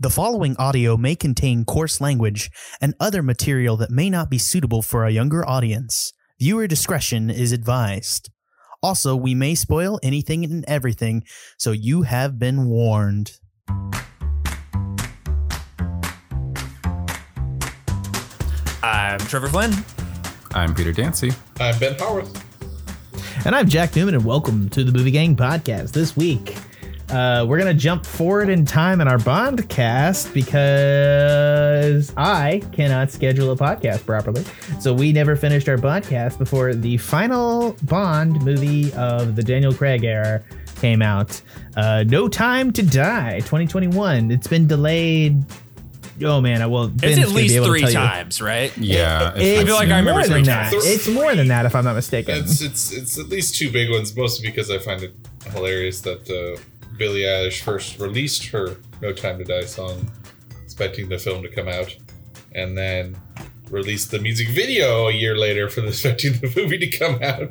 The following audio may contain coarse language and other material that may not be suitable for a younger audience. Viewer discretion is advised. Also, we may spoil anything and everything, so you have been warned. I'm Trevor Flynn. I'm Peter Dancy. I'm Ben Howarth. And I'm Jack Newman, and welcome to the Movie Gang Podcast. This week, uh, we're going to jump forward in time in our Bond cast because I cannot schedule a podcast properly. So we never finished our Bond cast before the final Bond movie of the Daniel Craig era came out. Uh, no Time to Die 2021. It's been delayed. Oh man, I will. It's at least three times, right? Yeah, It's I feel like I remember three than that. times. It's more than that, if I'm not mistaken. It's it's it's at least two big ones, mostly because I find it hilarious that uh, Billie Eilish first released her "No Time to Die" song, expecting the film to come out, and then released the music video a year later for the expecting the movie to come out,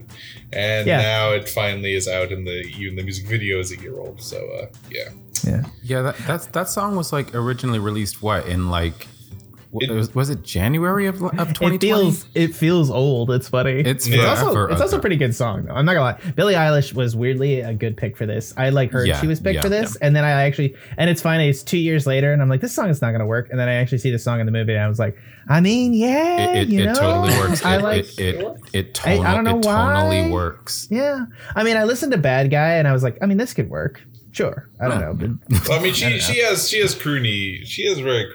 and Yeah. now it finally is out, and the even the music video is a year old. So uh, yeah, yeah. yeah. That that's that song was like originally released what in like w- It- was, was it January of of It 2020? feels it feels old. It's funny. it's Yeah. It's also, it's also a pretty good song though. I'm not gonna lie. Billie Eilish was weirdly a good pick for this. I like heard Yeah, she was picked yeah, for this, and then I actually and it's funny. It's two years later, and I'm like, this song is not gonna work. And then I actually see the song in the movie, and I was like, I mean, yeah, It, it, you it totally works. I It like. it it, it, I- I don't know it tonally why. works. yeah, I mean, I listened to Bad Guy, and I was like, I mean, this could work. Sure, I don't Huh. know, but well, I mean, she don't she has she has croony she has very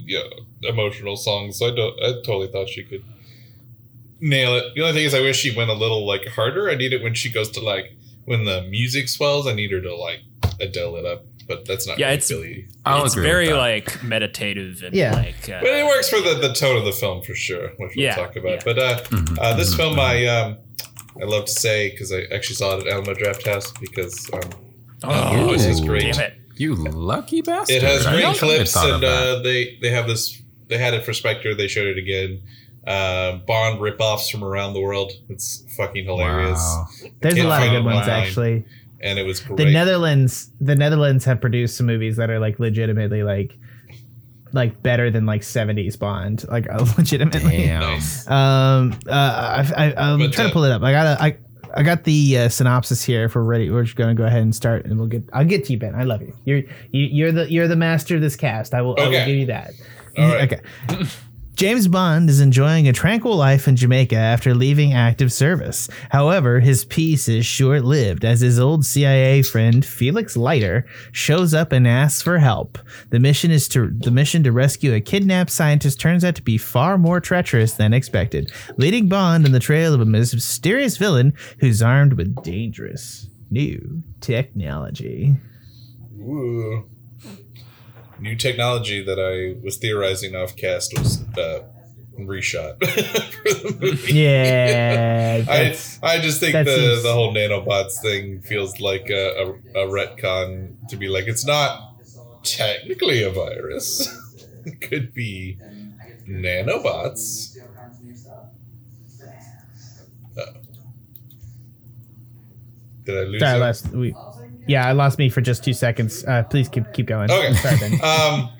croony yeah, emotional songs. So I don't I totally thought she could nail it. The only thing is, I wish she went a little like harder. I need it when she goes to like when the music swells. I need her to like Adele it up, but that's not Yeah, really it's- Billie. I'll it's agree very with that. like meditative and Yeah. like uh, But it works for the, the tone of the film for sure, which we'll Yeah, talk about. yeah. But uh, Mhm, uh, this mhm, film, mhm. I um, I love to say because I actually saw it at Alamo Drafthouse because um, oh, voice is great. damn it. You lucky bastard. It has I great don't think I clips, and uh, they they have this. They had it for Spectre. They showed it again. Uh, Bond ripoffs from around the world. It's fucking hilarious, Wow. there's a lot of good ones online. actually. and it was great. the Netherlands the Netherlands have produced some movies that are like legitimately like like better than like 70s Bond like uh, legitimately Damn. Nice. um uh I, I, I'm But, trying uh, to pull it up I gotta I I got the uh, synopsis here if we're ready. We're just gonna go ahead and start, and we'll get. I'll get to you, Ben. I love you. You're you, you're the you're the master of this cast. I will. I will give you that. Right. Okay. James Bond is enjoying a tranquil life in Jamaica after leaving active service. However, his peace is short lived as his old CIA friend Felix Leiter shows up and asks for help. The mission is to the mission to rescue a kidnapped scientist turns out to be far more treacherous than expected, leading Bond on the trail of a mysterious villain who's armed with dangerous new technology. Ooh. New technology that I was theorizing off cast was uh, reshot for the movie. Yeah, I, I just think the, seems- the whole nanobots thing feels like a, a, a retcon to be like it's not technically a virus. it could be nanobots. Uh, did I lose Sorry, I you? lost. We, yeah, I lost me for just two seconds. Uh, please keep keep going. Okay. Sorry, um,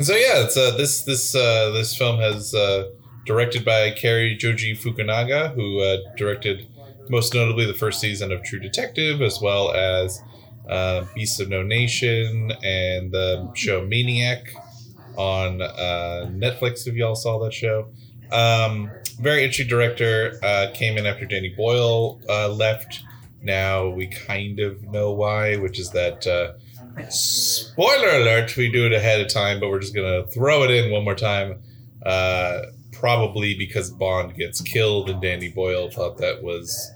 so yeah, it's uh, this this uh, this film has uh, directed by Cary Joji Fukunaga, who uh, directed most notably the first season of True Detective, as well as uh, Beasts of No Nation and the show Maniac on uh, Netflix. If y'all saw that show, um, very interesting director. Uh, came in after Danny Boyle uh, left. Now we kind of know why, which is that. Uh, Spoiler alert, we do it ahead of time, but we're just going to throw it in one more time. Uh, probably because Bond gets killed and Danny Boyle thought that was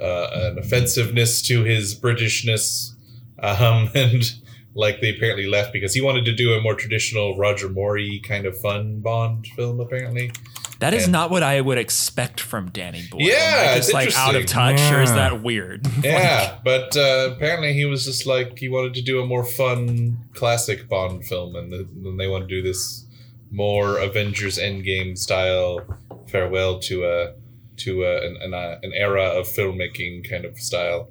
uh, an offensiveness to his Britishness. Um, and like they apparently left because he wanted to do a more traditional Roger Moore kind of fun Bond film, apparently. That is And- not what I would expect from Danny Boyle. Yeah, Am I it's just like out of touch, or is that weird? Yeah, but uh, apparently he was just like he wanted to do a more fun classic Bond film, and then they want to do this more Avengers Endgame style farewell to a to a, an an, uh, an era of filmmaking kind of style.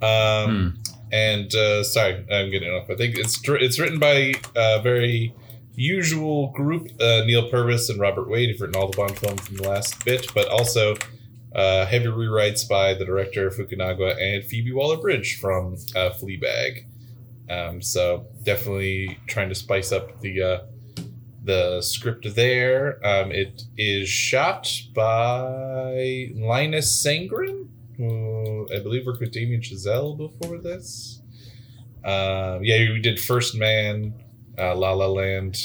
Um, and uh, sorry, I'm getting off. I think it's it's written by a very usual group: uh, Neal Purvis and Robert Wade, who've written all the Bond films in the last bit, but also uh, heavy rewrites by the director Fukunaga and Phoebe Waller-Bridge from uh, Fleabag. Um, so definitely trying to spice up the uh, the script there. Um, it is shot by Linus Sandgren, who I believe worked with Damien Chazelle before this. Um, yeah, we did First Man, uh, La La Land,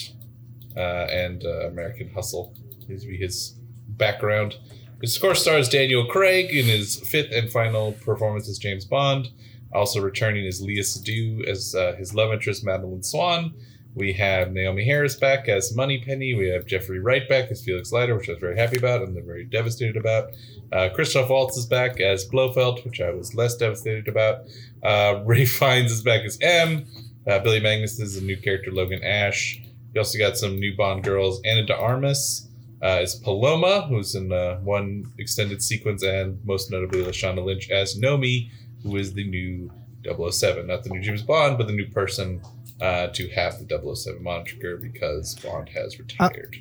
uh, and uh, American Hustle. These be his background. His score stars Daniel Craig in his fifth and final performance as James Bond. Also returning is Léa Seydoux as uh, his love interest, Madeleine Swann. We have Naomie Harris back as Moneypenny. We have Jeffrey Wright back as Felix Leiter, which I was very happy about and very devastated about. Uh, Christoph Waltz is back as Blofeld, which I was less devastated about. Uh, Ralph Fiennes is back as M. Uh, Billy Magnussen is a new character, Logan Ash. We also got some new Bond girls. Ana de Armas uh, is Paloma, who's in uh, one extended sequence, and most notably Lashana Lynch as Nomi, who is the new 007. Not the new James Bond, but the new person uh, to have the 007 moniker because Bond has retired.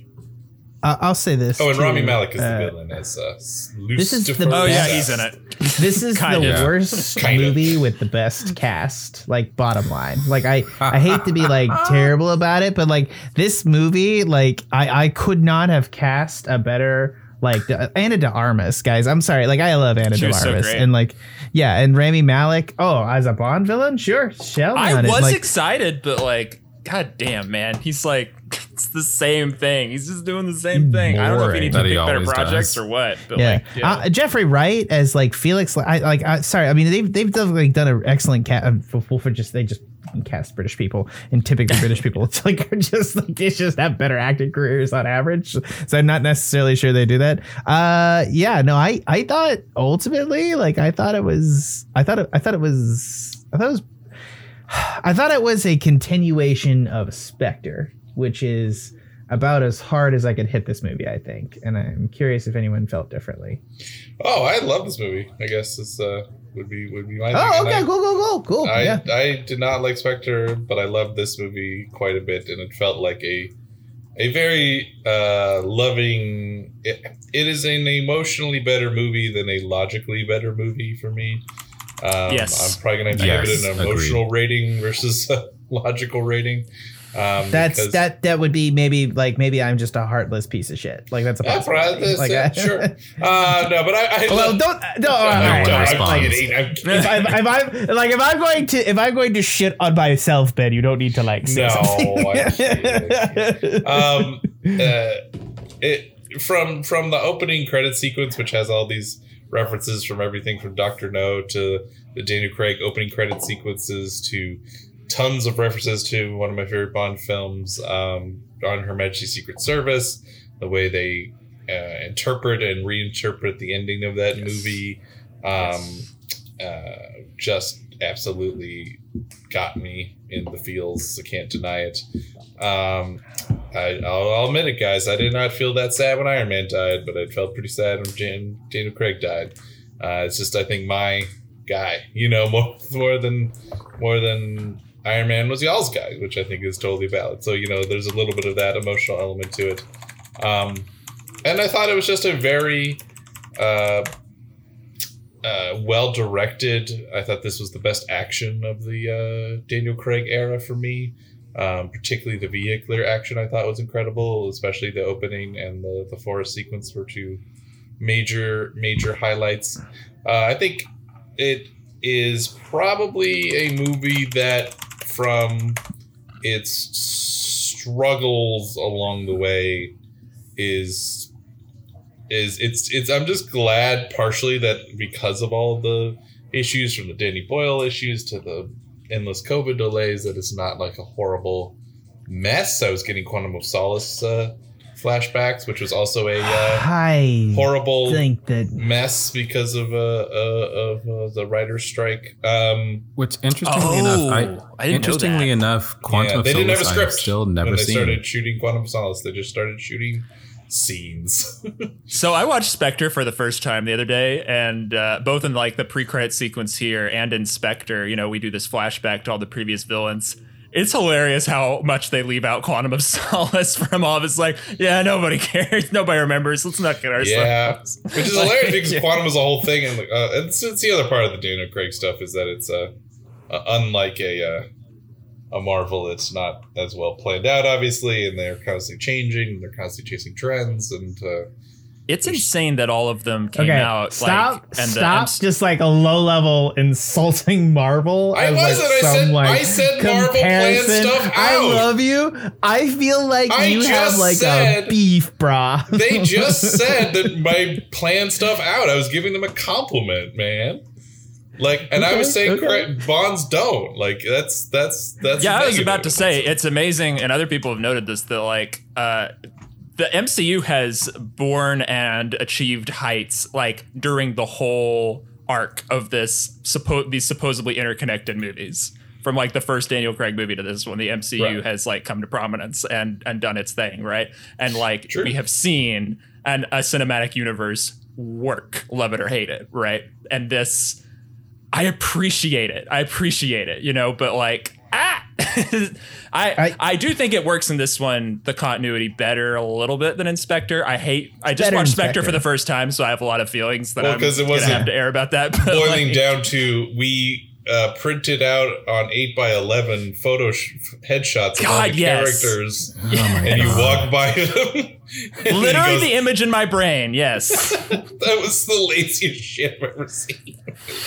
I- I'll say this. oh, and too, Rami Malek is uh, the villain as uh, This is the Lucifer Oh yeah, he's in it. This is the of. worst movie with the best cast. Like bottom line, like I, I hate to be like terrible about it, but like this movie, like I, I could not have cast a better like the, Ana de Armas, guys. I'm sorry, like I love Ana She de was so Armas, and like yeah, and Rami Malek. Oh, as a Bond villain, sure, shell I was Like, excited, but like, god damn, man, he's like, it's the same thing. He's just doing the same thing. I don't know if he Boring. needs to That he pick better always projects does. or what. But yeah, like, yeah. Uh, Jeffrey Wright as like Felix. I like. I, sorry, I mean they've they've done, like done an excellent cast for, for just they just cast British people and typically British people. It's like are just like they just have better acting careers on average. So I'm not necessarily sure they do that. Uh, yeah, no, I I thought ultimately like I thought it was I thought it, I thought it was I thought it was I thought it was a continuation of Spectre, which is about as hard as I could hit this movie, I think. And I'm curious if anyone felt differently. Oh, I love this movie. I guess this uh, would be would be my. Oh, And okay, I- cool, cool, cool, cool. I, yeah. I did not like Spectre, but I loved this movie quite a bit, and it felt like a a very uh, loving. It, it is an emotionally better movie than a logically better movie for me. Um, Yes. I'm probably gonna give Yes, it an emotional rating versus a logical rating. Um, That's because- that. That would be maybe like maybe I'm just a heartless piece of shit. Like that's a Yeah, possibility. right, that's- like, yeah, I- sure. Uh, no, but I. I well, don't no. all right, one all right, responds. like, kidding, I'm kidding. if, I'm, if I'm like if I'm going to if I'm going to shit on myself, Ben, you don't need to like say No, something. I can't. um, uh, it from from the opening credit sequence, which has all these references from everything from Doctor No to the Daniel Craig opening credit sequences to tons of references to one of my favorite Bond films, um, on Her Majesty's Secret Service, the way they uh, interpret and reinterpret the ending of that movie, um, uh, just absolutely got me in the feels. I can't deny it. Um, I, I'll, I'll admit it, guys. I did not feel that sad when Iron Man died, but I felt pretty sad when Jan, Daniel Craig died. Uh, it's just I think my guy, you know, more more than more than Iron Man was y'all's guy, which I think is totally valid. So you know, there's a little bit of that emotional element to it. Um, and I thought it was just a very uh, uh, well directed. I thought this was the best action of the uh, Daniel Craig era for me. Um, particularly the vehicular action, I thought was incredible. Especially the opening and the the forest sequence were two major major highlights. Uh, I think it is probably a movie that, from its struggles along the way, is is it's it's I'm just glad partially that because of all the issues from the Danny Boyle issues to the endless COVID delays that it's not like a horrible mess. I was getting Quantum of Solace uh, flashbacks, which was also a uh, I horrible think that mess because of uh, uh of uh, the writer's strike. Um, Which interestingly Oh, enough, I I, didn't know interestingly enough, Quantum yeah, of they didn't have a Solace script I've still when never they seen. started shooting Quantum of Solace. They just started shooting scenes. So I watched Spectre for the first time the other day, and uh, both in like the pre-credit sequence here and in Spectre, you know, we do this flashback to all the previous villains. It's hilarious how much they leave out Quantum of Solace from all of it's like, yeah, nobody cares, nobody remembers. Let's not get ourselves. yeah, which is hilarious because Quantum is a whole thing, and uh, it's, it's the other part of the Daniel Craig stuff is that it's uh, uh, unlike a uh, a Marvel, it's not as well planned out, obviously, and they're constantly changing, and they're constantly chasing trends, and uh, It's insane that all of them came Okay, out. stop, like, and the stop, just like a low level insulting Marvel. I wasn't, I said- like, I said Marvel planned comparison. stuff I love you. I feel like I you have like said- a beef bra. they just said that my planned stuff out. I was giving them a compliment, man. Like, and I was saying, okay. correct, Bonds don't. Like, that's that's that's. yeah, the I was about to say it's amazing, and other people have noted this that like uh, the MCU has born and achieved heights like during the whole arc of this suppo- these supposedly interconnected movies. From like the first Daniel Craig movie to this one, the MCU Right. has like come to prominence and and done its thing, right? And like True. we have seen an a cinematic universe work, love it or hate it, right? And this I appreciate it. I appreciate it, you know, but like ah I, I- I do think it works in this one the continuity better a little bit than Inspector. I hate I just watched Spectre Spectre. for the first time, so I have a lot of feelings that Well, I'm 'cause it gonna wasn't have to air about that. But boiling like, down to we uh, printed out on eight by eleven photo sh- headshots of all the yes. characters, Oh my and you walk by them. literally goes, the image in my brain, yes. that was the laziest shit I've ever seen.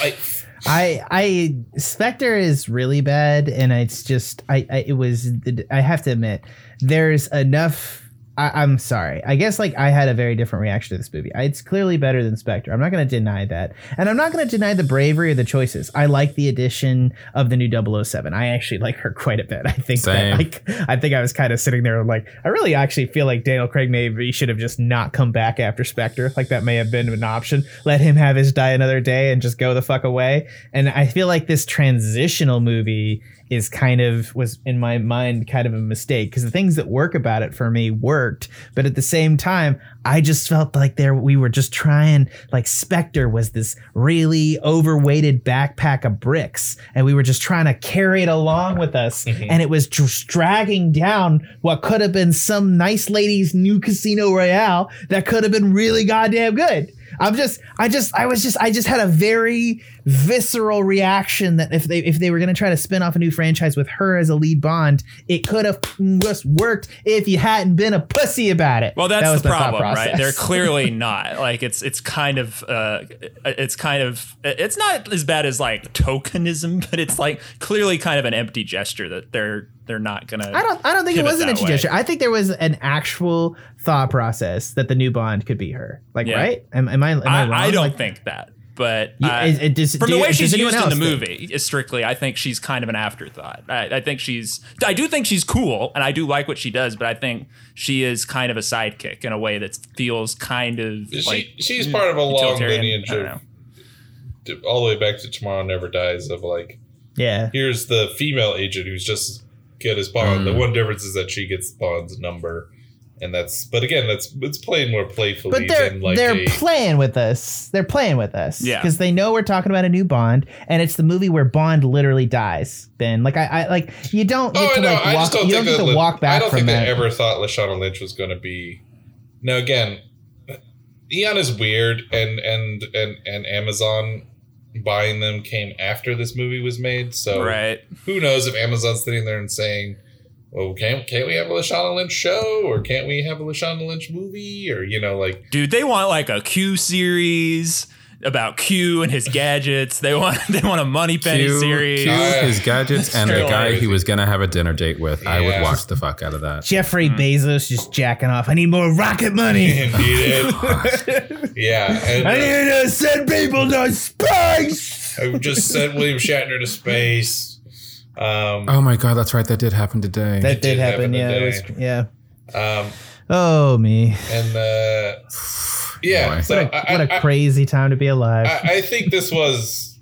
like, I I Spectre is really bad, and it's just I, I it was I have to admit there's enough. I, I'm sorry. I guess like I had a very different reaction to this movie. I- It's clearly better than Spectre. I'm not going to deny that, and I'm not going to deny the bravery of the choices. I like the addition of the new 007. I actually like her quite a bit. I think Same. that like I think I was kind of sitting there like I really actually feel like Daniel Craig maybe should have just not come back after Spectre. Like that may have been an option. Let him have his die another day and just go the fuck away. And I feel like this transitional movie is kind of was in my mind kind of a mistake because the things that work about it for me worked, but at the same time, I just felt like there we were just trying like Spectre was this really overweighted backpack of bricks, and we were just trying to carry it along with us, mm-hmm. and it was just dragging down what could have been some nice lady's new Casino Royale that could have been really goddamn good. I'm just, I just, I was just, I just had a very visceral reaction that if they if they were gonna try to spin off a new franchise with her as a lead Bond, it could have just worked if you hadn't been a pussy about it. Well, That that's was the problem, right? They're clearly not. Like it's it's kind of uh it's kind of it's not as bad as like tokenism, but it's like clearly kind of an empty gesture that they're they're not gonna I don't. I don't think it was an that empty way. gesture. I think there was an actual thought process that the new Bond could be her. Like, Yeah. right? Am, am I? Am I, I, wrong? I don't Like, think that. But You- uh, it- it does- from do- the way does she's used in the else think? movie, strictly, I think she's kind of an afterthought. I, I think she's, I do think she's cool, and I do like what she does, but I think she is kind of a sidekick in a way that feels kind of she, like she's part of a long utilitarian. lineage I don't of all the way back to Tomorrow Never Dies of like Yeah. here's the female agent who's just get his bond. The Mm. one difference is that she gets Bond's number, and that's but again that's it's played more playfully But they're than like they're a, playing with us. They're playing with us. Yeah. Because they know we're talking about a new Bond, and it's the movie where Bond literally dies. Ben, like I, I like you don't get Oh, I to know. like I walk. just don't you think don't get to Li- walk back I don't from think that. they ever thought Lashana Lynch was going to be. Now again, Eon is weird, and and and and Amazon buying them came after this movie was made. So Right. who knows if Amazon's sitting there and saying, "Well, can't can't we have a Lashana Lynch show, or can't we have a Lashana Lynch movie, or you know, like Dude, they want like a Q series about Q and his gadgets. They want they want a Moneypenny Q, series. Q, Uh, his gadgets, and the guy crazy. he was gonna have a dinner date with. I would Yeah. watch the fuck out of that. Jeffrey Hmm. Bezos just jacking off. I need more rocket money. indeed, yeah." And, I uh, need to send people to space. I just sent William Shatner to space. Um, Oh my god, that's right. That did happen today. That did did happen happen. Yeah, it was, yeah. um, Oh me. and uh, yeah, Boy. so What a, I, what a I- crazy time to be alive. I, I think this was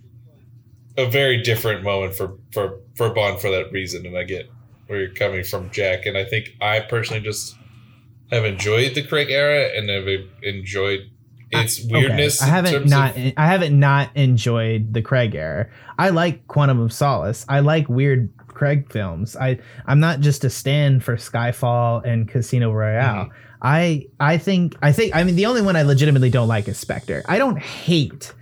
a very different moment for for for Bond for that reason, and I get where you're coming from, Jack. And I think I personally just have enjoyed the Craig era and have enjoyed its weirdness. Okay. I haven't not of- I haven't not enjoyed the Craig era. I like Quantum of Solace. I like weird Craig films. I I'm not just a stand for Skyfall and Casino Royale. Mm-hmm. I I think I think I mean the only one I legitimately don't like is Spectre. I don't hate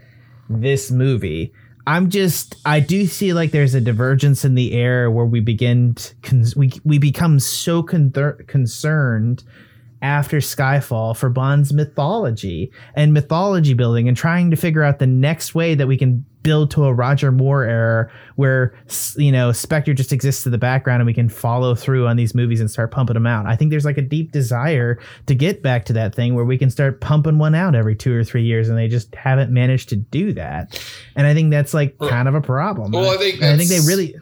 this movie. I'm just I do see like there's a divergence in the air where we begin we we become so con- concerned after Skyfall for Bond's mythology and mythology building and trying to figure out the next way that we can build to a Roger Moore era where you know Spectre just exists in the background and we can follow through on these movies and start pumping them out. I think there's like a deep desire to get back to that thing where we can start pumping one out every 2 or 3 years and they just haven't managed to do that. And I think that's like Well- kind of a problem. well, I think I think they really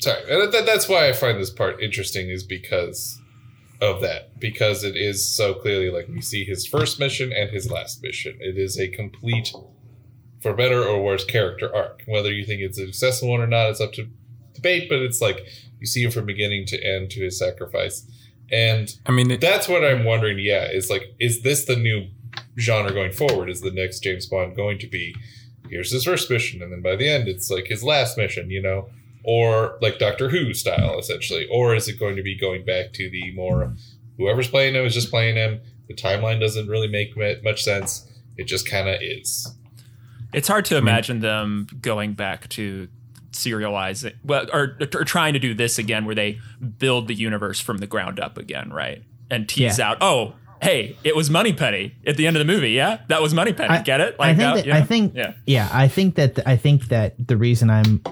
sorry that, that's why i find this part interesting is because of that because it is so clearly like we see his first mission and his last mission it is a complete for better or worse character arc whether you think it's a successful one or not it's up to debate but it's like you see him from beginning to end to his sacrifice and I mean, it, that's what i'm wondering yeah is like is this the new genre going forward is the next james bond going to be here's his first mission and then by the end it's like his last mission you know or like Doctor Who style, essentially, or is it going to be going back to the more whoever's playing him is just playing him? The timeline doesn't really make much sense. It just kind of is. It's hard to imagine them going back to serializing, well, or, or trying to do this again, where they build the universe from the ground up again, right? And tease Yeah. out, oh, hey, it was Moneypenny at the end of the movie. Yeah, that was Moneypenny. I- Get it? I think that- that, you know? I think yeah. yeah. I think that I think that the reason I'm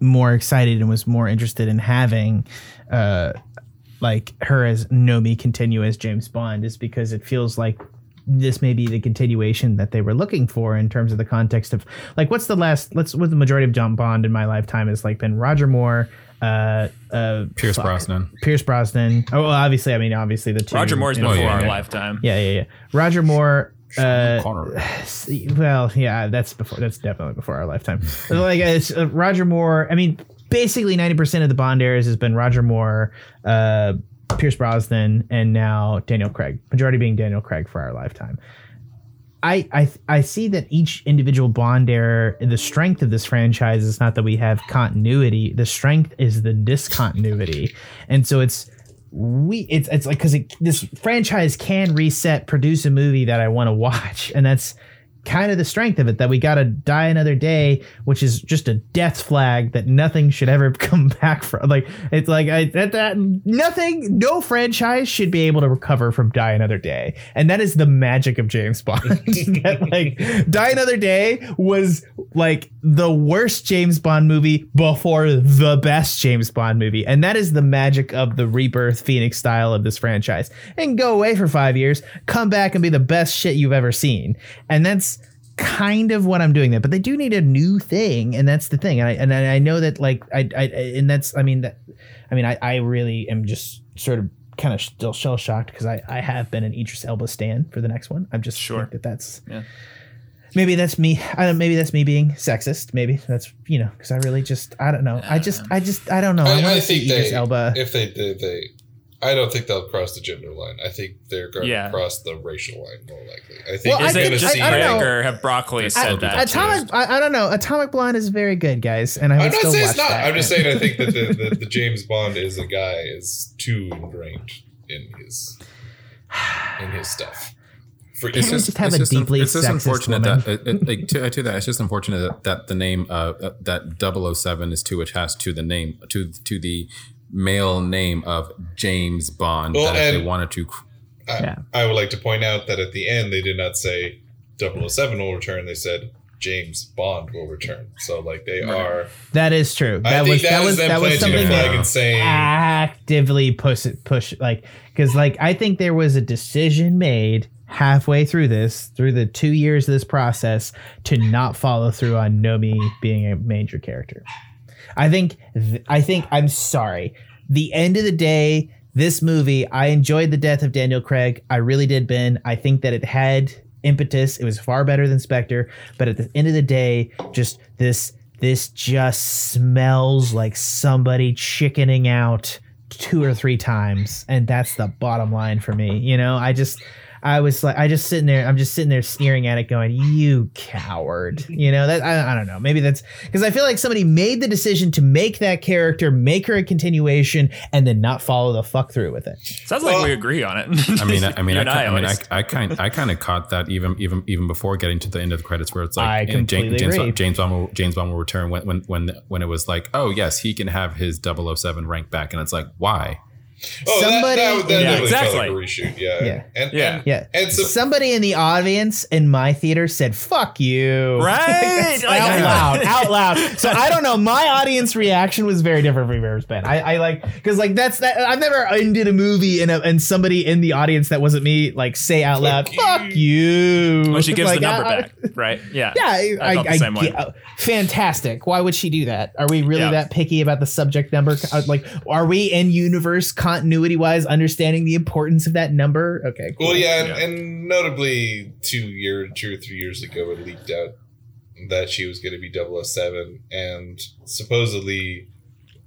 more excited and was more interested in having uh like her as Nomi continue as James Bond is because it feels like this may be the continuation that they were looking for in terms of the context of like what's the last let's what the majority of John Bond in my lifetime has like been Roger Moore uh uh Pierce fuck, Brosnan. Pierce Brosnan oh well obviously I mean obviously the two Roger Moore's you know, before yeah, our yeah. lifetime. yeah yeah yeah Roger Moore uh well, yeah, that's before. That's definitely before our lifetime. Like it's uh, Roger Moore. I mean, basically ninety percent of the Bond eras has been Roger Moore, uh, Pierce Brosnan, and now Daniel Craig. Majority being Daniel Craig for our lifetime. I, I I see that each individual Bond era, the strength of this franchise is not that we have continuity. The strength is the discontinuity, and so it's we it's it's like because this franchise can reset, produce a movie that I want to watch, and that's kind of the strength of it that we got to die another day which is just a death flag that nothing should ever come back from like it's like I, that, that nothing no franchise should be able to recover from die another day. And that is the magic of james bond that like die another day was like the worst james bond movie before the best james bond movie. And that is the magic of the rebirth phoenix style of this franchise. And go away for five years come back and be the best shit you've ever seen. And that's kind of what I'm doing there, but they do need a new thing, and that's the thing. And I and I I know that like I, I and that's I mean that I mean I, I really am just sort of kind of still shell shocked because I I have been an Idris Elba stan for the next one. I'm just Sure. think that that's Yeah. maybe that's me. I don't maybe that's me being sexist. Maybe that's you know because I really just I don't know. I just I just I don't know. I, I, I think Idris they, Elba. if they did, they. I don't think they'll cross the gender line. I think they're going Yeah. to cross the racial line more likely. I think Well, you're Is I it going to just see. I- I don't know. Craig or have Broccoli said I- that? Atomic, I, I don't know. Atomic Blonde is very good, guys, and I I'm not still saying watch it's not. that. I'm just saying I think that the, the, the James Bond is a guy is too ingrained in his in his stuff. For It's Can't we just, just have it's a just, deeply it's just unfortunate woman? that it, it, like, to, to that it's just unfortunate that, that the name uh, uh, that 007 is too attached to the name to to the male name of James Bond Well, that if they wanted to I, Yeah. I would like to point out that at the end they did not say 007 will return. They said James Bond will return. So like they are. That is true. I That think was that, that is was them that was something flag that and saying actively push it push like because like I think there was a decision made halfway through this through the two years of this process to not follow through on Nomi being a major character. I think th- I think I'm sorry. The end of the day, this movie, I enjoyed the death of Daniel Craig. I really did, Ben. I think that it had impetus. It was far better than Spectre, but at the end of the day, just this this just smells like somebody chickening out two or three times, and that's the bottom line for me. You know, I just. I was like, I just sitting there. I'm just sitting there sneering at it, going, "You coward!" You know that I, I don't know. Maybe that's because I feel like somebody made the decision to make that character, make her a continuation, and then not follow the fuck through with it. Sounds like we agree on it. I mean, I, I mean, You I, I mean, I. I kind, I kind of caught that even, even, even before getting to the end of the credits, where it's like I eh, completely James, agree. James, James Bond will, James Bond will return when, when, when, when it was like, oh yes, he can have his 007 rank back, and it's like, why? Oh, Somebody- that, that, that Yeah, definitely felt exactly. like a reshoot. Yeah. Yeah. And, Yeah. And, Yeah. And so, Somebody in the audience in my theater said, fuck you. Right? Like- out loud, out loud. So I don't know. My audience reaction was very different from yours, Ben. I, I like because like that's that. I've never ended a movie and and somebody in the audience that wasn't me like say out loud, Fuck "Fuck you." When she gives Like, the number I- I- back, right? Yeah. Yeah, I, I felt the I, same way. get- uh, fantastic. Why would she do that? Are we really Yeah. that picky about the subject number? Uh, Like, are we in universe continuity wise understanding the importance of that number? Okay, cool. well, yeah, and, Yeah. and notably, two year, two or three years ago, it leaked out that she was going to be 007, and supposedly,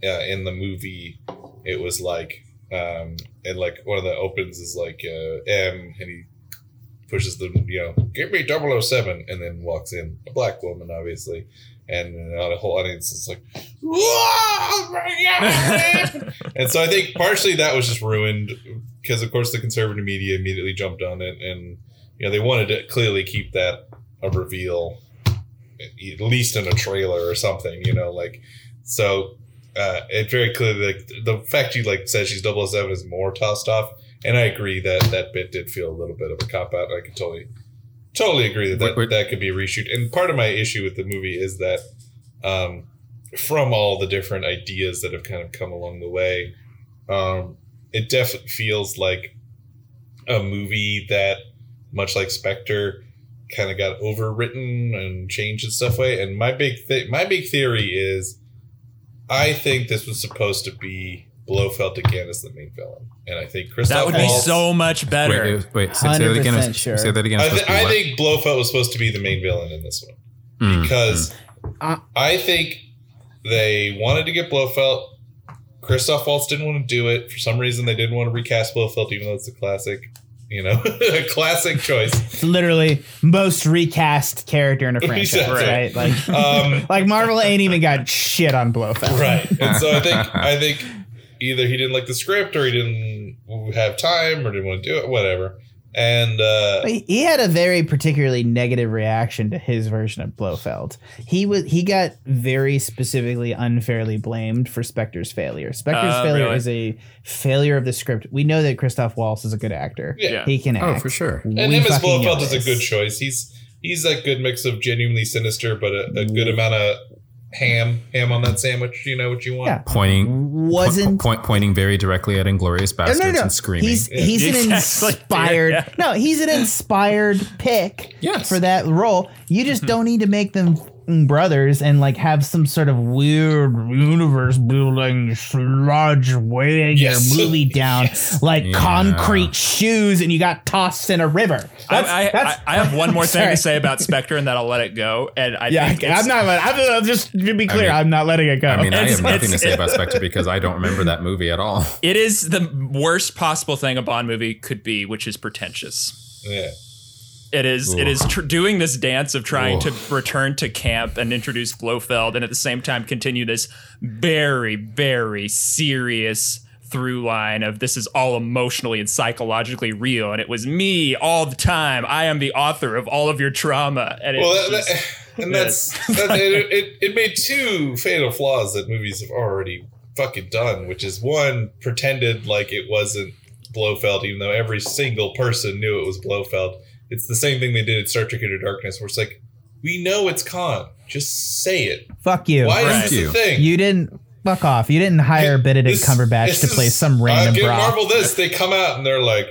uh, in the movie, it was like, um, and like one of the opens is like uh, M, and he pushes the, you know, give me 007, and then walks in a black woman, obviously. And the whole audience is like, "Whoa, and so I think partially that was just ruined because, of course, the conservative media immediately jumped on it, and you know they wanted to clearly keep that a reveal, at least in a trailer or something. You know, like so. Uh, it very clearly like the fact you like says she's 007 is more tossed off, and I agree that that bit did feel a little bit of a cop out. I could totally, totally agree that that, wait. that could be a reshoot. And part of my issue with the movie is that um, from all the different ideas that have kind of come along the way, um, it definitely feels like a movie that, much like Spectre, kind of got overwritten and changed in stuff way. And my big th- my big theory is, I think this was supposed to be Blofeld again as the main villain, and I think Christoph That would be so much better. Wait, wait, wait say, say that again. 100% sure. Say that again. I, th- supposed to be I think Blofeld was supposed to be the main villain in this one Mm, because Uh, I think they wanted to get Blofeld. Christoph Waltz didn't want to do it for some reason. They didn't want to recast Blofeld, even though it's a classic, you know, a classic choice. It's literally most recast character in a franchise, Exactly. right? Like, Um, like Marvel ain't even got shit on Blofeld. right, and so I think I think either he didn't like the script or he didn't have time or didn't want to do it, whatever. And uh, He he had a very particularly negative reaction to his version of Blofeld. He was he got very specifically unfairly blamed for Spectre's failure. Spectre's Uh, failure really? is a failure of the script. We know that Christoph Waltz is a good actor. yeah, He can Oh, act. for sure. and We him as fucking Blofeld is a good choice. He's he's a good mix of genuinely sinister, but a, a good amount of ham ham on that sandwich. You know what you want. Yeah. Pointing Wasn't point, pointing very directly at Inglourious No, Basterds no, no. and screaming. He's he's an inspired. Yeah. No, he's an inspired pick Yes. for that role. You just Mm-hmm. don't need to make them f***ing brothers and like have some sort of weird universe building sludge weighing Yes. your movie down Yes. like Yeah. concrete shoes and you got tossed in a river. I, That's- I, that's- I, I have one more thing to say about Spectre, and then I'll let it go. And I Yeah, think it's- I'm not. let- I'm, I'm just to be clear, mean- I'm not letting it go. I mean, I have nothing to say about Spectre because I don't remember that movie at all. It is the worst possible thing a Bond movie could be, which is pretentious. Yeah. It is. It is tr- doing this dance of trying Ooh. to return to camp and introduce Blofeld, and at the same time continue this very, very serious through line of this is all emotionally and psychologically real, and it was me all the time. I am the author of all of your trauma, and Well, that, just- that- and that's that, it, it. It made two fatal flaws that movies have already fucking done, which is one pretended like it wasn't Blofeld, even though every single person knew it was Blofeld. It's the same thing they did at Star Trek Into Darkness, where it's like, we know it's Khan, just say it. Fuck you. Why Right. is this You. a thing? You didn't. Fuck off. You didn't hire Benedict This- Cumberbatch this to play is- some random I give bra. Marvel this. They come out and they're like,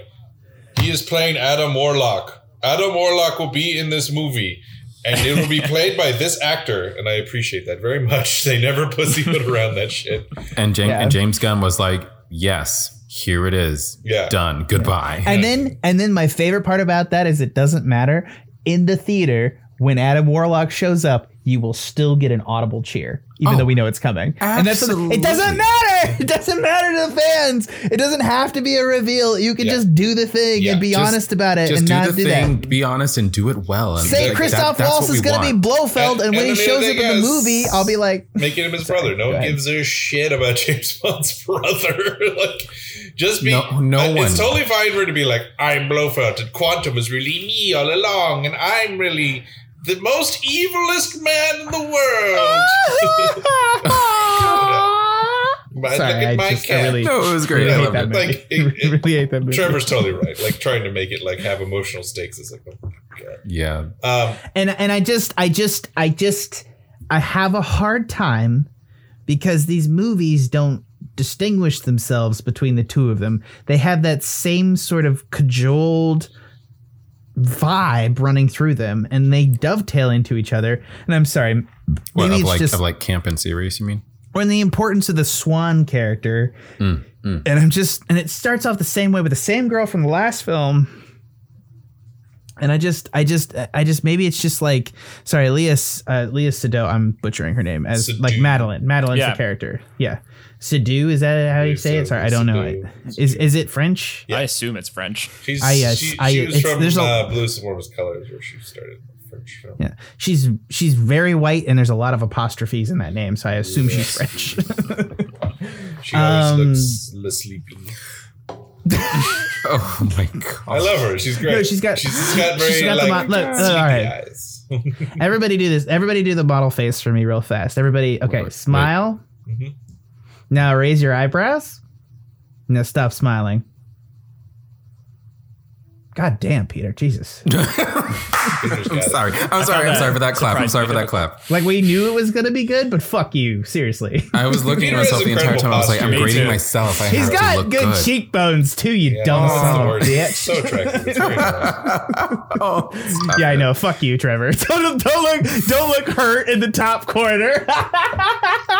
he is playing Adam Warlock. Adam Warlock will be in this movie. And it will be played by this actor, and I appreciate that very much. They never pussyfoot around that shit. And James Yeah. and James Gunn was like, "Yes, here it is. Yeah. done. Goodbye." And then and then my favorite part about that is it doesn't matter in the theater when Adam Warlock shows up. You will still get an audible cheer, even Oh, though we know it's coming. And that's it doesn't matter. It doesn't matter to the fans. It doesn't have to be a reveal. You can Yeah. just do the thing Yeah, and be just- honest about it and do not the do thing, that. be honest, and do it well. And Say like, Christoph that- Waltz is going to be want. Blofeld, and, And- when he and the shows up in the movie, I'll be like, Making him his brother. No one gives a shit about James Bond's brother. like, just be. No- no uh, It's totally fine for it to be like, I'm Blofeld, and Quantum is really me all along, and I'm really the most evilest man in the world. My- sorry, I my just I really, No, it was great. really I hate that it. movie. Like, it- it- really hate that movie. Trevor's totally right. Like trying to make it like have emotional stakes is like, oh my Yeah. Um, and and I just I just I just I have a hard time because these movies don't distinguish themselves between the two of them. They have that same sort of cajoled vibe running through them and they dovetail into each other. And I'm sorry, What, maybe of it's like just of like camp and series, you mean? or in the importance of the Swann character. Mm, And I'm just, and it starts off the same way with the same girl from the last film. And I just, I just, I just, maybe it's just like, sorry, Leah, uh, Leah Sado, I'm butchering her name as Sado. like Madeleine. Madeleine's Yeah. the character. Yeah. Sado, is that how you Leah say it? Sorry, I don't know. Sado, Is, is it French? I assume it's French. she's I, uh, she, I- she was from there's a- uh, Blues and Warmest Colors, where she started the French film. Yeah. She's, she's very white and there's a lot of apostrophes in that name. So I assume she's French. She always Um, looks sleepy. Oh my god. I love her. She's great. No, she's got- she's got very she's got the like mo- look, sleepy look, all right. eyes. Everybody do this. Everybody do the model face for me real fast. Everybody, okay, Wait, smile. Mhm. Now raise your eyebrows. Now stop smiling. God damn, Peter, Jesus! I'm sorry. I'm sorry. I'm sorry for that clap. I'm sorry for that clap. like we knew it was gonna be good, but fuck you, seriously. I was looking Peter at myself the entire time. I was like, I'm. Me grading too. myself. I He's have to got look good, good. cheekbones too, you Yeah, dumb that's the son of a word. bitch. So attractive. It's very. Oh, stop yeah, I it. know. Fuck you, Trevor. Don't, don't look. Don't look hurt in the top corner.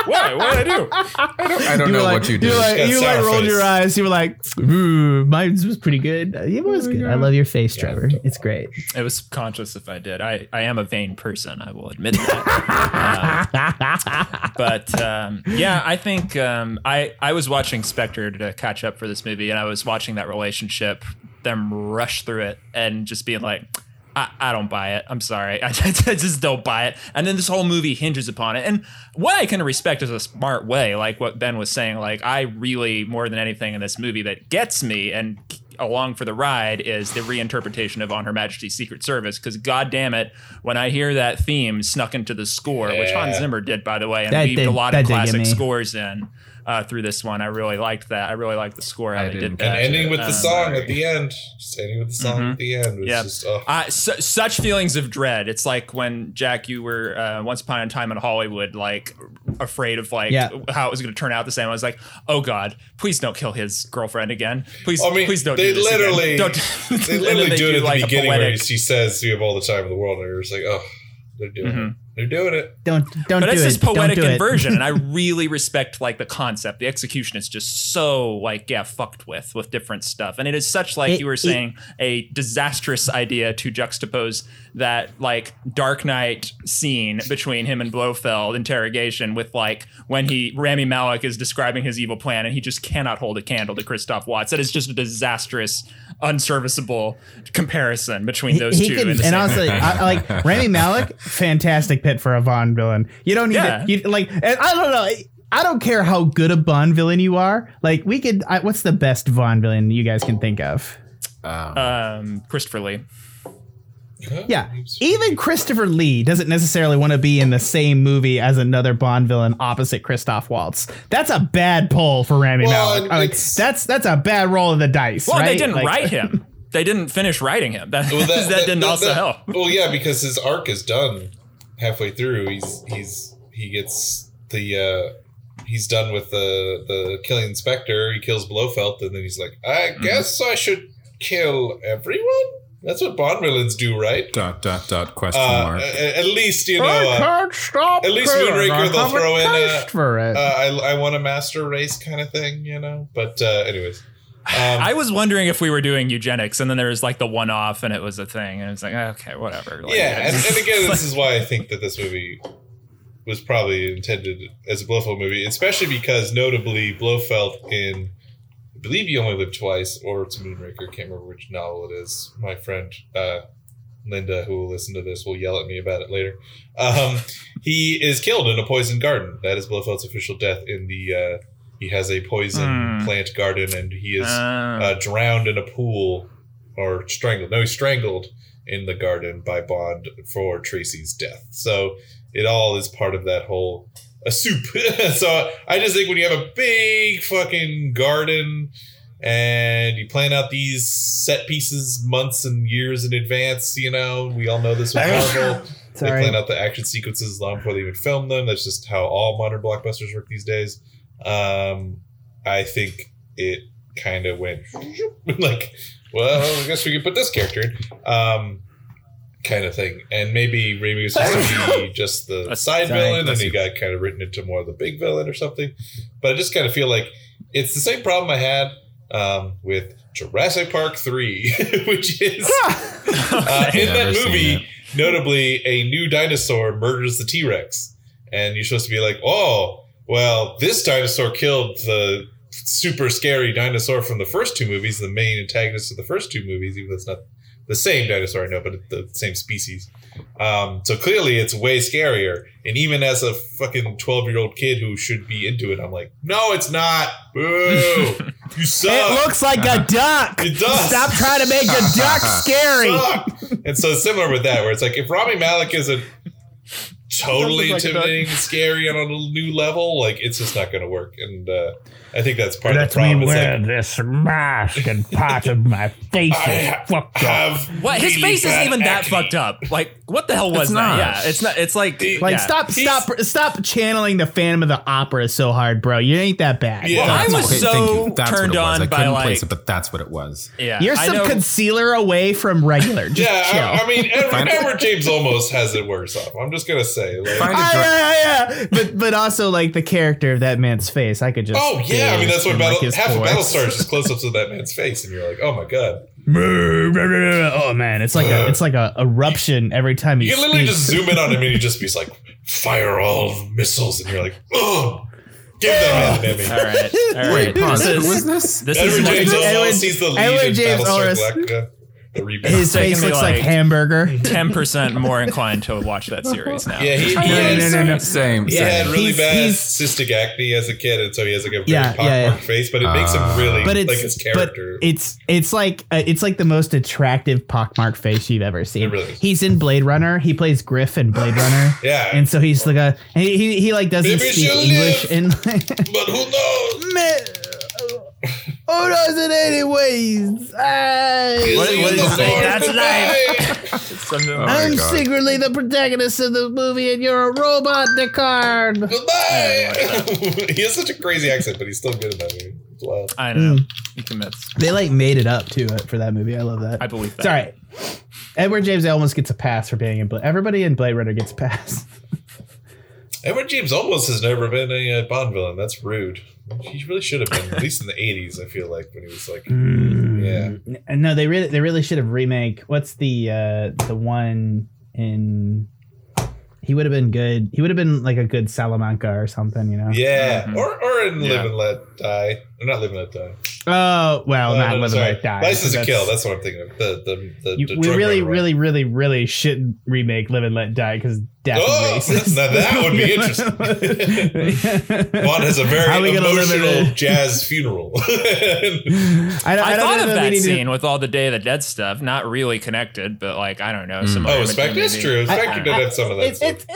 What? What did I do? I don't You know were what like, you You, were did. like, got you like sour rolled face. your eyes. You were like, "Ooh, mine was pretty good." It was oh good. I love your face, Trevor. It's great. It was conscious if I did. I, I am a vain person. I will admit that. Uh, but um, yeah, I think um, I I was watching Spectre to catch up for this movie, and I was watching that relationship, them rush through it, and just being like. I, I don't buy it. I'm sorry. I, just don't buy it. And then this whole movie hinges upon it. And what I can respect is a smart way, like what Ben was saying. Like, I really, more than anything in this movie that gets me and along for the ride is the reinterpretation of On Her Majesty's Secret Service. Because, god damn it, when I hear that theme snuck into the score, which Hans Zimmer did, by the way, and That weaved did- a lot of classic scores in. Uh, through this one, I really liked that. I really liked the score how I they did didn't that. And ending with the Um, song at the end. Just ending with the song Mm-hmm. at the end was Yeah. just oh. Uh, su- such feelings of dread. It's like when Jack, you were uh, once upon a time in Hollywood, like afraid of like Yeah. how it was going to turn out the same. I was like, oh god, please don't kill his girlfriend again. Please, I mean, please don't. they do this again. literally, don't. they and then literally do it at the like, a beginning where poetic- she says, "We have all the time in the world," and you're just like, "Oh, they're doing it. They're doing it." Don't don't but do it's it. this poetic don't inversion, and I really respect like the concept. The execution is just so like yeah, fucked with with different stuff, and it is such like It- you were it- saying a disastrous idea to juxtapose that like Dark Knight scene between him and Blofeld interrogation with like when he Rami Malek is describing his evil plan, and he just cannot hold a candle to Christoph Waltz. That is just a disastrous, unserviceable comparison between those he two. could, in the and same also I, like Rami Malek, fantastic pit for a Bond villain. You don't need Yeah. to, you, like, and I don't know. I don't care how good a Bond villain you are. Like, we could. I, what's the best Bond villain you guys can think of? Um, um, Christopher Lee. Yeah, even Christopher Lee doesn't necessarily want to be in the same movie as another Bond villain opposite Christoph Waltz. That's a bad pull for Rami Well, Malek. and Like, that's that's a bad roll of the dice. Well, right? they didn't Like- write him. They didn't finish writing him. That, Well, that, didn't also that- help. Well, yeah, because his arc is done halfway through. He's he's he gets the uh he's done with the the killing inspector. He kills Blofeld, and then he's like, I Mm-hmm. guess I should kill everyone. That's what Bond villains do, right? dot dot dot question Uh, mark. at least you know. I Uh, can't stop. at least killing. Moonraker, I they'll throw in, uh, taste for it. uh, I, I want a master race kind of thing, you know. But uh, anyways, I was wondering if we were doing eugenics, and then there was like the one off, and it was a thing, and it's like okay, whatever. Like, yeah, and, and again, this is why I think that this movie was probably intended as a Blofeld movie, especially because notably Blofeld in I believe you only live twice, or it's Moonraker. Can't remember which novel it is. My friend uh, Linda, who will listen to this, will yell at me about it later. Um, he is killed in a poison garden. That is Blofeld's official death. In the uh, he has a poison Hmm. plant garden, and he is Uh, uh, drowned in a pool or strangled. No, he's strangled in the garden by Bond for Tracy's death. So it all is part of that whole a soup. so I just think when you have a big fucking garden and you plan out these set pieces months and years in advance, you know, we all know this with Marvel. They plan out the action sequences long before they even film them. That's just how all modern blockbusters work these days. Um, I think it kind of went like, well, I guess we could put this character in, um, kind of thing. And maybe Rami was supposed to be just the side villain, and he got kind of written into more of the big villain or something. But I just kind of feel like it's the same problem I had um, with Jurassic Park Three, which is uh, in that movie, it. notably, a new dinosaur murders the T Rex, and you're supposed to be like, "Oh, well, this dinosaur killed the super scary dinosaur from the first two movies, the main antagonist of the first two movies, even though it's not the same dinosaur, I know, but the same species. Um, so clearly, it's way scarier. And even as a fucking twelve year old kid who should be into it, I'm like, no, it's not. Boo! you suck. It looks like a duck. It does. Stop trying to make a duck scary. suck. and so it's similar with that, where it's like if Rami Malek isn't totally Doesn't like a intimidating, and scary on a new level, like it's just not going to work. And uh, I think that's part of Let the me problem. It's wear like, this mask and part of my face is fucked up. what his really face isn't bad even that acne. fucked up. Like, what the hell was It's that? not. Yeah, it's not. It's like, Like yeah. stop, He's- stop, stop channeling the Phantom of the Opera so hard, bro. You ain't that bad. Yeah. Well, I was okay, so thank you. That's what turned it was. on I by couldn't like, place it, but that's what it was. yeah, You're some concealer away from regular. Just Yeah, chill. I, I mean, Ed- Find- Edward James Olmos has it worse off. I'm just gonna say, like, Find Ah, yeah, yeah, yeah. But but also like the character of that man's face, I could just. oh yeah, I mean that's what Battle, like, his half of. Battlestar is just close ups of that man's face, and you're like, oh my god. oh man, it's like a uh, it's like a eruption every time he You can literally just zoom in on him, and he just be like, fire all missiles, and you're like, oh, give that man an Emmy. All right, all right. Wait, pause. This Who is was this? this Edward is James Edward- Olmos, he's the lead Edward in James Battlestar Olmos. Galactica. The reboot. his taking face looks like, like- hamburger. ten percent more inclined to watch that series now. yeah, he, he, no, has- no, no, no. Same. he same. had really He's- bad he's- cystic acne as a kid, and so he has like a very Yeah, pockmarked yeah, yeah. face, but it makes him Ah. really But it's like his character. but character. it's it's like uh, it's like the most attractive pockmarked face you've ever seen. Really. He's in Blade Runner. He plays Griff in Blade Runner. yeah, And so he's like a he he, he like doesn't Maybe speak English live. and but who knows? Man, who does it anyways? I, What- Is he what in did the you say? Lord That's tonight? Something- Oh my I'm God. secretly the protagonist of the movie, and you're a robot, Deckard. Goodbye. he has such a crazy accent, but he's still good in that movie. It's wild. I know. Mm. He commits. They like made it up too uh, for that movie. I love that. I believe that. It's all right. Edward James Olmos gets a pass for being in Blade. Everybody in Blade Runner gets a pass. Edward James Olmos has never been a uh, Bond villain. That's rude. He really should have been, at least in the '80s. I feel like when he was like, yeah, And no, they really they really should have remake. What's the uh the one in? He would have been good. He would have been like a good Salamanca or something, you know. yeah, Mhm. or or in Yeah. Live and Let Die. Or not Live that Let Die. Oh well, Oh, not no, live sorry. and die. License to Kill. That's what I'm thinking of. The the the, You, the we really, runner one. really, really, really shouldn't remake Live and Let Die because death Oh, is now that would be interesting. Bond has a very How we gonna live in emotional jazz funeral. I, don't, I, I, don't thought know of that we that need to- scene with all the Day of the Dead stuff. Not really connected, but like I don't know. Hmm. Some oh, other Spectre is true. I- Spectre did have some of that. It, stuff.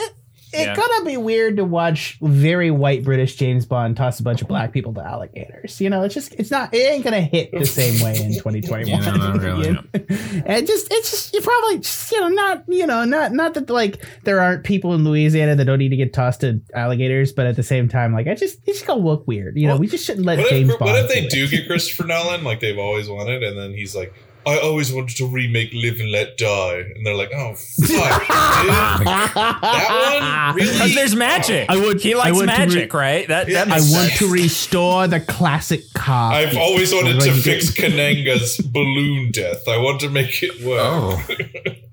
It, Yeah. gonna be weird to watch very white British James Bond toss a bunch of black people to alligators. You know, it's just it's not it ain't gonna hit the same way in 2021. Yeah, not really. You know? and just it's just you probably just, you know not you know not not that like there aren't people in Louisiana that don't need to get tossed to alligators, but at the same time like I just it's just gonna look weird. You know, we just shouldn't let James if, Bond. what if they do do get Christopher Nolan like they've always wanted, and then he's like, I always wanted to remake Live and Let Die, and they're like, oh fuck, dude. that one Because really? there's magic. I would- he I likes want to re- magic, right? That, that I makes want sense. to restore the classic car. I've always wanted to fix get- Kananga's balloon death. I want to make it work. Oh,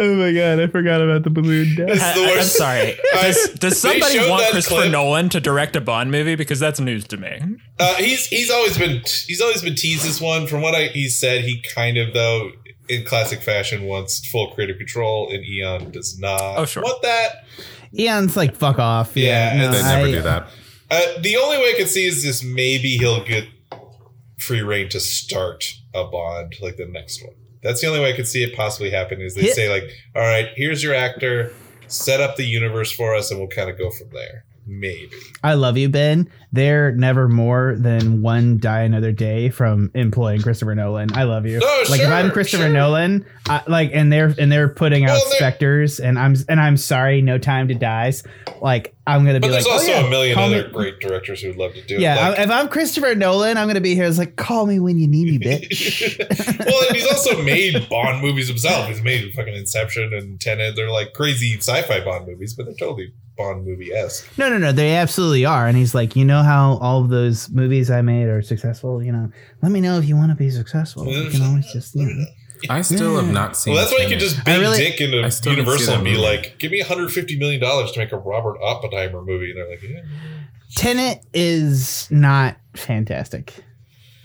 Oh my god, I forgot about the balloon death. It's I, the am worst. sorry. I- Does, does somebody want Christopher clip. Nolan to direct a Bond movie? Because that's news to me. Uh, he's he's always been he's always been teased this one. From what I he said, he kind of though in classic fashion wants full creative control, and Eon does not Oh, sure. want that. Eon's like, fuck off. Yeah, Yeah, no, they never I- do that. Uh, the only way I could see is this maybe he'll get free reign to start a Bond like the next one. That's the only way I could see it possibly happening. Is they Hit- say like, all right, here's your actor, set up the universe for us, and we'll kind of go from there. Maybe. I love you, Ben. They're never more than one die another day from employing Christopher Nolan. I love you. Oh, like if I'm Christopher sure. Nolan, I, like and they're and they're putting out Well, specters, and I'm and I'm sorry, No Time to Dies. Like I'm gonna be But there's oh, also oh, yeah, a million other me- great directors who would love to do Yeah, it. Like- if I'm Christopher Nolan, I'm gonna be here. It's like, call me when you need me, bitch. well, and he's also made Bond movies himself. He's made fucking Inception and Tenet. They're like crazy sci-fi Bond movies, but they're totally Bond movie esque. No, no, no. They absolutely are. And he's like, you know how all of those movies I made are successful. You know, let me know if you want to be successful. You can always just, you know. I still have not seen. Well, that's why you Tenet. could just I big really- dick into I still didn't see Universal and be movie. like, "Give me 150 million dollars to make a Robert Oppenheimer movie," and they're like, "Yeah, Tenet is not fantastic.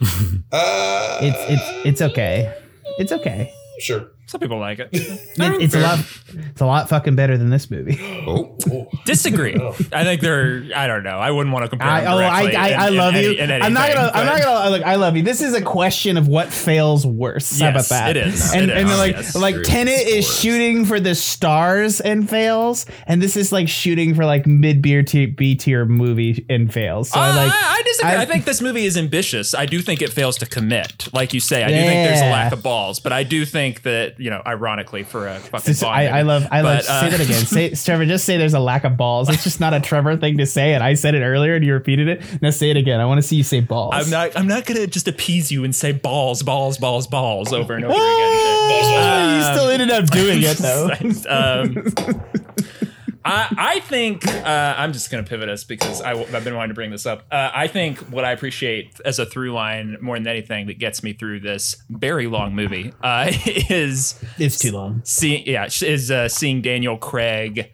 uh, It's it's it's okay. It's okay. sure." Some people like it. It, it's a lot. It's a lot fucking better than this movie. Oh, Oh. Disagree. Oh. I think they're. I don't know. I wouldn't want to compare. I, them oh, I, directly I, in- I in love any- you. in I'm not gonna. I'm not gonna. Look, I love you. This is a question of what fails worse. How about Yes, that? it is. And, It and is, like, yes. like Screw Tenet is sports. shooting for the stars and fails, and this is like shooting for like mid beer B tier movie and fails. So Uh, like, I, I disagree. I, I- think this movie is ambitious. I do think it fails to commit, like you say. I do think there's a lack of balls, but I do think that you know, ironically, for a fucking Just- I, I love I love But, uh, say that again. Say Trevor, just say there's a lack of balls. It's just not a Trevor thing to say, and I said it earlier and you repeated it. Now say it again. I want to see you say balls. I'm not. I'm not gonna just appease you and say balls, balls, balls, balls over and over again. Ah, you still ended up doing it though. um, I, I think uh, I'm just going to pivot us because I, have been wanting to bring this up. Uh, I think what I appreciate as a through line more than anything that gets me through this very long movie uh, is It's too long. seeing yeah is uh, seeing Daniel Craig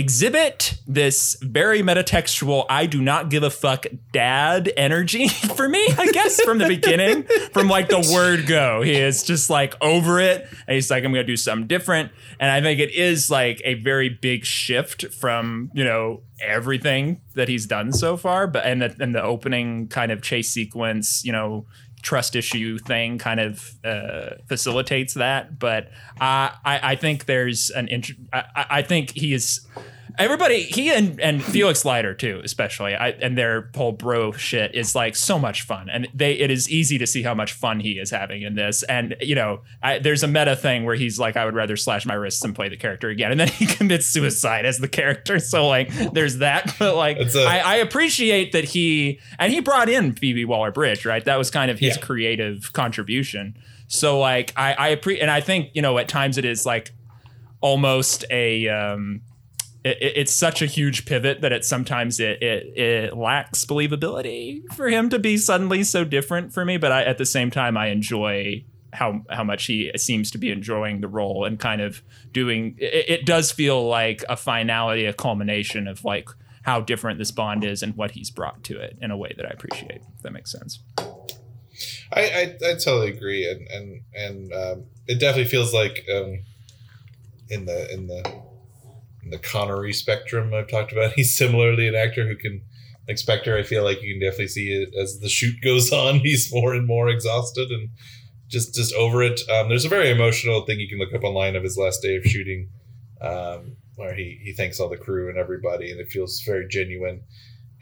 exhibit this very metatextual I do not give a fuck dad energy for me I guess from the beginning from like the word go. He is just like over it. And he's like I'm gonna do something different. And I think it is like a very big shift from you know everything that he's done so far but and the, and the opening kind of chase sequence you know trust issue thing kind of uh, facilitates that. But uh, I, I think there's an int- I, I I think he is. Everybody, he and, and Felix Leiter too, especially, I, and their whole bro shit is like so much fun, and they it is easy to see how much fun he is having in this. And you know, I, there's a meta thing where he's like, I would rather slash my wrists and play the character again, and then he commits suicide as the character. So like, there's that. But like, a- I, I appreciate that he and he brought in Phoebe Waller Bridge, right? That was kind of his Yeah. creative contribution. So like I I appreciate and I think you know at times it is like almost a um it, it- it's such a huge pivot that it sometimes it, it it lacks believability for him to be suddenly so different for me. But I at the same time I enjoy how how much he seems to be enjoying the role and kind of doing it, it does feel like a finality a culmination of like how different this bond is and what he's brought to it in a way that I appreciate if that makes sense. I, I, I totally agree, and and and um, it definitely feels like um, in the in the the Connery spectrum I've talked about, he's similarly an actor who can like Spectre. I feel like you can definitely see it as the shoot goes on. He's more and more exhausted and just just over it. Um, there's a very emotional thing you can look up online of his last day of shooting, um, where he he thanks all the crew and everybody, and it feels very genuine.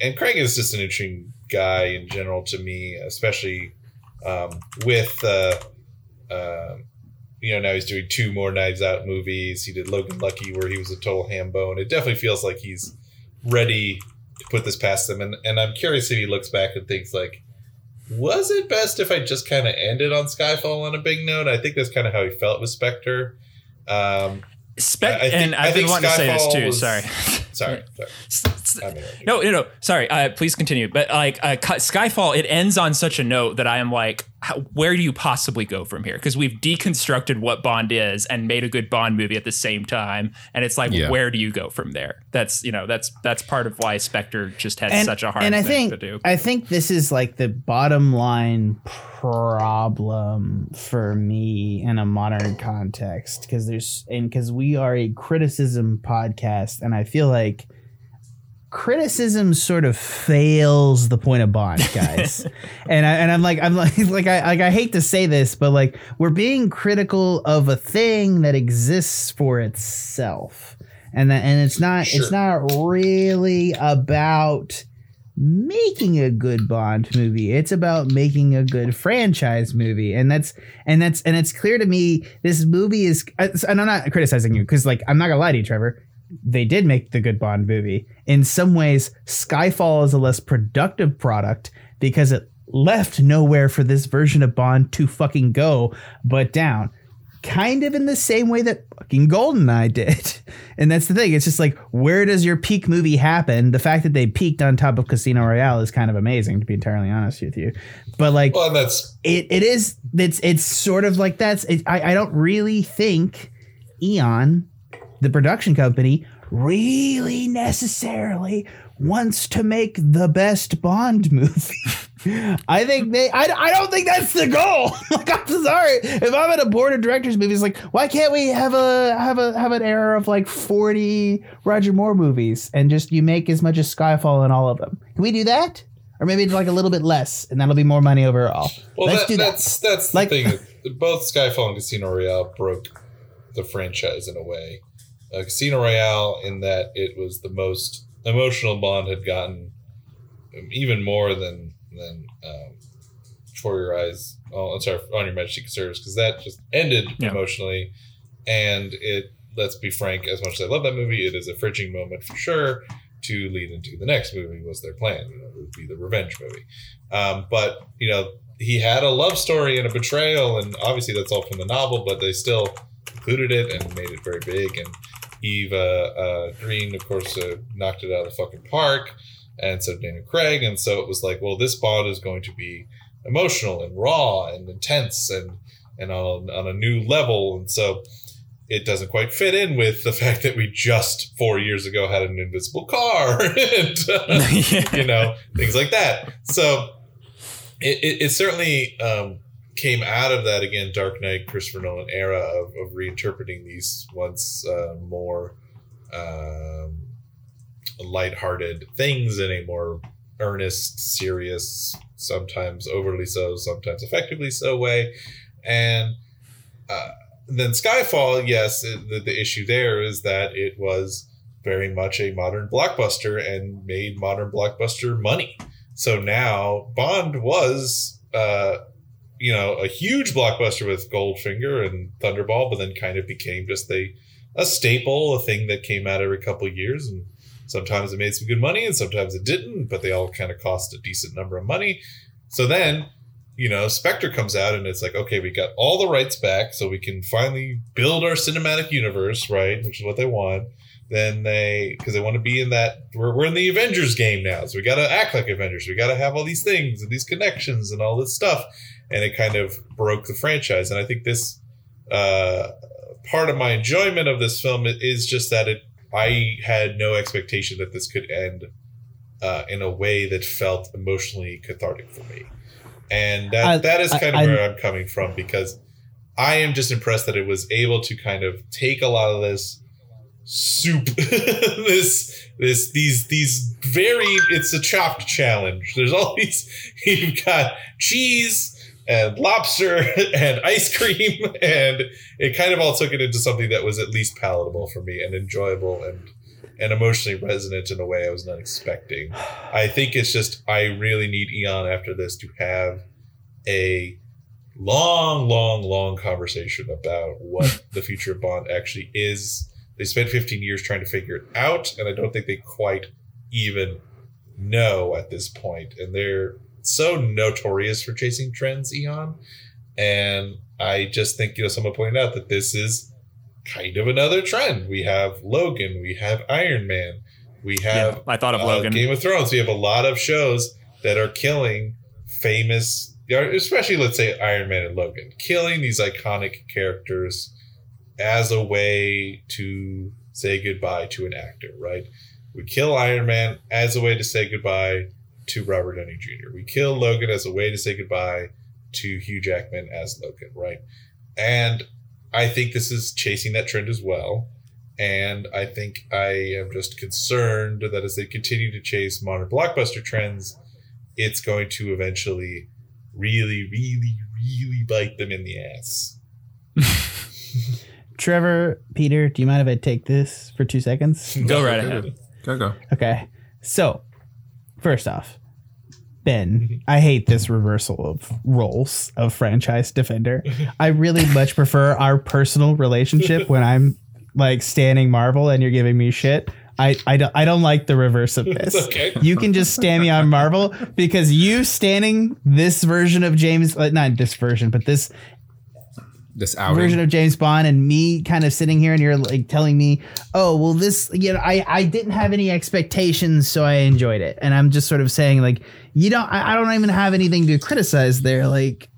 And Craig is just an interesting guy in general to me, especially um, with uh, um you know now he's doing two more Knives Out movies. He did Logan Lucky where he was a total ham bone. It definitely feels like he's ready to put this past him. And and I'm curious if he looks back and thinks like, was it best if I just kind of ended on Skyfall on a big note? I think that's kind of how he felt with Spectre. Um, Spec- I think- and I I've been wanting to say this too. was- Sorry. sorry, sorry. S- s- I'm. No, no, no. Sorry. Uh, please continue. But like uh, Skyfall, it ends on such a note that I am like, how, where do you possibly go from here? Because we've deconstructed what Bond is and made a good Bond movie at the same time, and it's like, Yeah. where do you go from there? That's you know, that's that's part of why Spectre just has and, such a hard and I thing think to do. I think this is like the bottom line problem for me in a modern context because there's and because we are a criticism podcast and I feel like criticism sort of fails the point of Bond, guys. and I and I'm like I'm like like I like I hate to say this, but like we're being critical of a thing that exists for itself. And that and it's not it's not really about making a good Bond movie. It's about making a good franchise movie. And that's and that's and it's clear to me this movie is and I'm not criticizing you cuz like I'm not to lie to you Trevor. They did make the good Bond movie. In some ways Skyfall is a less productive product because it left nowhere for this version of Bond to fucking go but down. Kind of in the same way that fucking Goldeneye did. And that's the thing. It's just like, where does your peak movie happen? The fact that they peaked on top of Casino Royale is kind of amazing, to be entirely honest with you. But like, Well, that's it, it is it's it's sort of like that's it, I, I don't really think eon the production company really necessarily wants to make the best bond movie i think they I, I don't think that's the goal like i'm sorry if i'm at a board of directors movie it's like why can't we have a have a have an era of like 40 roger moore movies and just you make as much as skyfall in all of them can we do that or maybe like a little bit less and that'll be more money overall well. Let's that, do that. that's that's the Like- thing. Both Skyfall and Casino Royale broke the franchise in a way. Uh, Casino Royale, in that it was the most emotional Bond had gotten, even more than than um, For Your Eyes. Oh, I'm sorry, On Your Majesty Serves, because that just ended Yeah. emotionally, and it. Let's be frank. As much as I love that movie, it is a fridging moment for sure. To lead into the next movie was their plan. You know, it would be the revenge movie. Um, but you know, he had a love story and a betrayal, and obviously that's all from the novel, but they still included it and made it very big. And Eve uh, Green, of course, uh, knocked it out of the fucking park, and so Daniel Craig. And so it was like, well, this Bond is going to be emotional and raw and intense and and on, on a new level. And so it doesn't quite fit in with the fact that we just four years ago had an invisible car and uh, you know things like that so it, it, it certainly um, came out of that again dark knight christopher nolan era of, of reinterpreting these once uh, more um, lighthearted things in a more earnest serious sometimes overly so sometimes effectively so way and uh, then Skyfall, yes, it- the, the issue there is that it was very much a modern blockbuster and made modern blockbuster money. So now Bond was, uh, you know, a huge blockbuster with Goldfinger and Thunderball, but then kind of became just a a staple, a thing that came out every couple of years, and sometimes it made some good money and sometimes it didn't, but they all kind of cost a decent number of money. So then you know, Spectre comes out and it's like, okay, we got all the rights back, so we can finally build our cinematic universe, right? Which is what they want. Then they, because they want to be in that, we're, we're in the Avengers game now, so we got to act like Avengers. We got to have all these things and these connections and all this stuff. And it kind of broke the franchise. And I think this, uh, part of my enjoyment of this film is just that it, I had no expectation that this could end uh, in a way that felt emotionally cathartic for me and that I- that is I- kind of I- where I'm coming from because I am just impressed that it was able to kind of take a lot of this soup, this this these these very it's a chopped challenge. There's all these you've got cheese and lobster and ice cream and it kind of all took it into something that was at least palatable for me and enjoyable and and emotionally resonant in a way I was not expecting. I think it's just I really need Eon after this to have a long, long, long conversation about what the future of Bond actually is. They spent 15 years trying to figure it out, and I don't think they quite even know at this point. And they're so notorious for chasing trends, Eon. And I just think, you know, someone pointed out that this is kind of another trend. We have Logan, we have Iron Man, we have Yeah, I thought of uh, Logan. Game of Thrones. We have a lot of shows that are killing famous, especially let's say Iron Man and Logan, killing these iconic characters as a way to say goodbye to an actor, right? We kill Iron Man as a way to say goodbye to Robert Downey Jr. We kill Logan as a way to say goodbye to Hugh Jackman as Logan, right? And I think this is chasing that trend as well. And I think I am just concerned that as they continue to chase modern blockbuster trends, it's going to eventually really, really, really bite them in the ass. Trevor, Peter, do you mind if I take this for two seconds? Go right ahead. Go go. Okay. So, first off, Ben, I hate this reversal of roles of franchise defender. I really much prefer our personal relationship when I'm like standing Marvel and you're giving me shit. I, I, don't, I don't like the reverse of this. okay. You can just stand me on Marvel because you standing this version of James, uh, not this version, but this This outing. version of James Bond and me kind of sitting here and you're like telling me, oh, well, this, you know, I, I didn't have any expectations, so I enjoyed it. And I'm just sort of saying, like, you don't, I, I don't even have anything to criticize there. Like,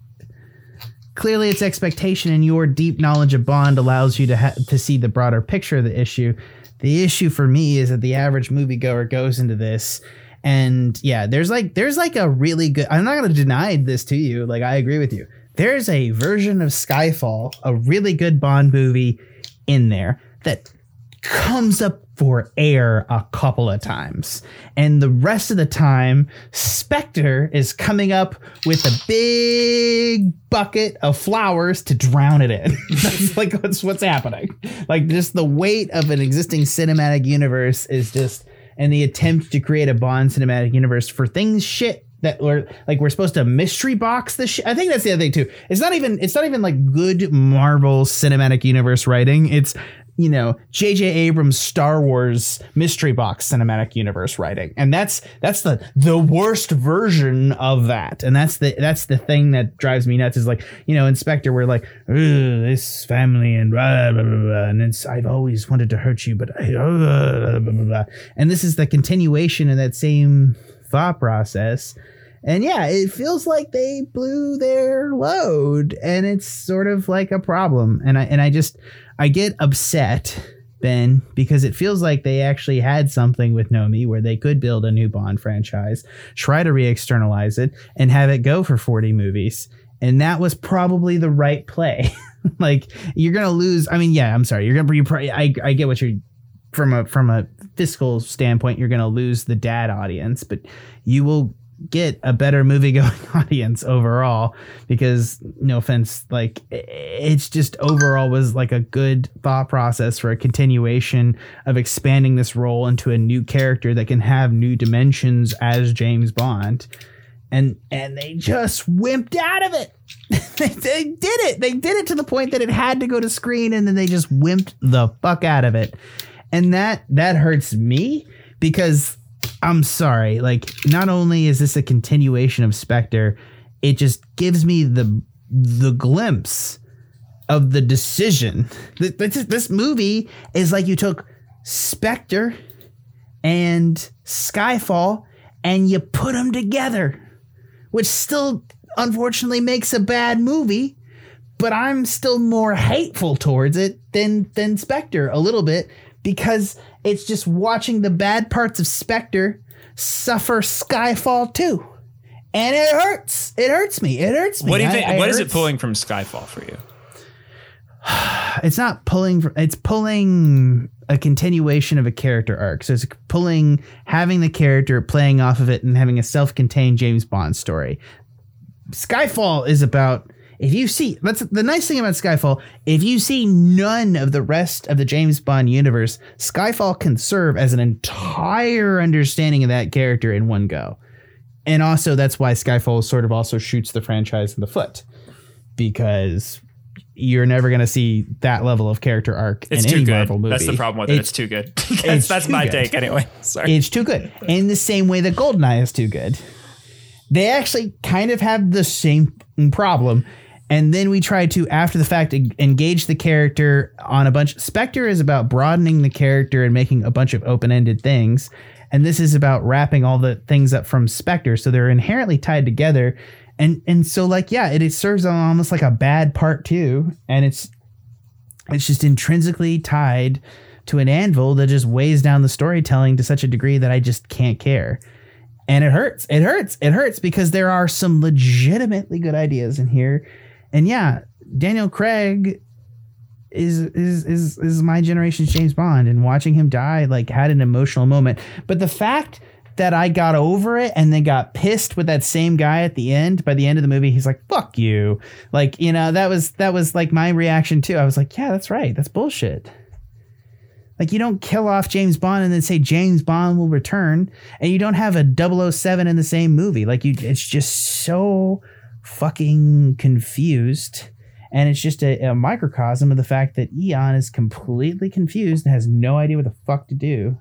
clearly it's expectation and your deep knowledge of Bond allows you to, ha- to see the broader picture of the issue. The issue for me is that the average moviegoer goes into this and yeah, there's like there's like a really good I'm not gonna deny this to you. Like I agree with you. There's a version of Skyfall, a really good Bond movie in there that comes up for air a couple of times. And the rest of the time, Spectre is coming up with a big bucket of flowers to drown it in. That's like what's what's happening. Like just the weight of an existing cinematic universe is just and the attempt to create a Bond cinematic universe for things shit that we're like we're supposed to mystery box this shit. I think that's the other thing too. It's not even it's not even like good Marvel cinematic universe writing. It's you know J.J. Abrams Star Wars mystery box cinematic universe writing, and that's that's the the worst version of that. And that's the that's the thing that drives me nuts. Is like you know Inspector, we're like this family and blah, blah, blah, blah, and it's I've always wanted to hurt you, but I, blah, blah, blah, blah. and this is the continuation of that same thought process. And yeah, it feels like they blew their load and it's sort of like a problem. And I and I just I get upset, Ben, because it feels like they actually had something with Nomi where they could build a new Bond franchise, try to re-externalize it, and have it go for 40 movies. And that was probably the right play. like you're gonna lose. I mean, yeah, I'm sorry. You're gonna. You probably, I I get what you're from a from a fiscal standpoint. You're gonna lose the dad audience, but you will get a better movie going audience overall because no offense like it's just overall was like a good thought process for a continuation of expanding this role into a new character that can have new dimensions as James Bond. And and they just wimped out of it. They, they did it. They did it to the point that it had to go to screen and then they just wimped the fuck out of it and that that hurts me because I'm sorry. Like, not only is this a continuation of Spectre, it just gives me the the glimpse of the decision. This, this movie is like you took Spectre and Skyfall and you put them together, which still unfortunately makes a bad movie. But I'm still more hateful towards it than than Spectre a little bit because it's just watching the bad parts of Spectre suffer Skyfall too. And it hurts. It hurts me. It hurts me. What do you think? I what is it pulling from Skyfall for you? It's not pulling. fr- It's pulling a continuation of a character arc. So it's pulling having the character playing off of it and having a self-contained James Bond story. Skyfall is about if you see that's the nice thing about Skyfall. If you see none of the rest of the James Bond universe, Skyfall can serve as an entire understanding of that character in one go. And also that's why Skyfall sort of also shoots the franchise in the foot because you're never going to see that level of character arc It's in any good. Marvel movie. That's the problem with it. It's too good. that's it's that's too my good. take anyway. Sorry. It's too good. In the same way that Goldeneye is too good. they actually kind of have the same problem. And then we try to, after the fact, engage the character on a bunch. Spectre is about broadening the character and making a bunch of open ended things. And this is about wrapping all the things up from Spectre. So they're inherently tied together. And and so like yeah, it, it serves almost like a bad part two. And it's it's just intrinsically tied to an anvil that just weighs down the storytelling to such a degree that I just can't care. And it hurts. It hurts. It hurts because there are some legitimately good ideas in here. And yeah, Daniel Craig is is is is my generation's James Bond and watching him die like had an emotional moment. But the fact that I got over it and then got pissed with that same guy at the end. By the end of the movie, he's like, "Fuck you!" Like you know that was that was like my reaction too. I was like, "Yeah, that's right. That's bullshit." Like you don't kill off James Bond and then say James Bond will return, and you don't have a 007 in the same movie. Like you, it's just so fucking confused. And it's just a, a microcosm of the fact that Eon is completely confused and has no idea what the fuck to do.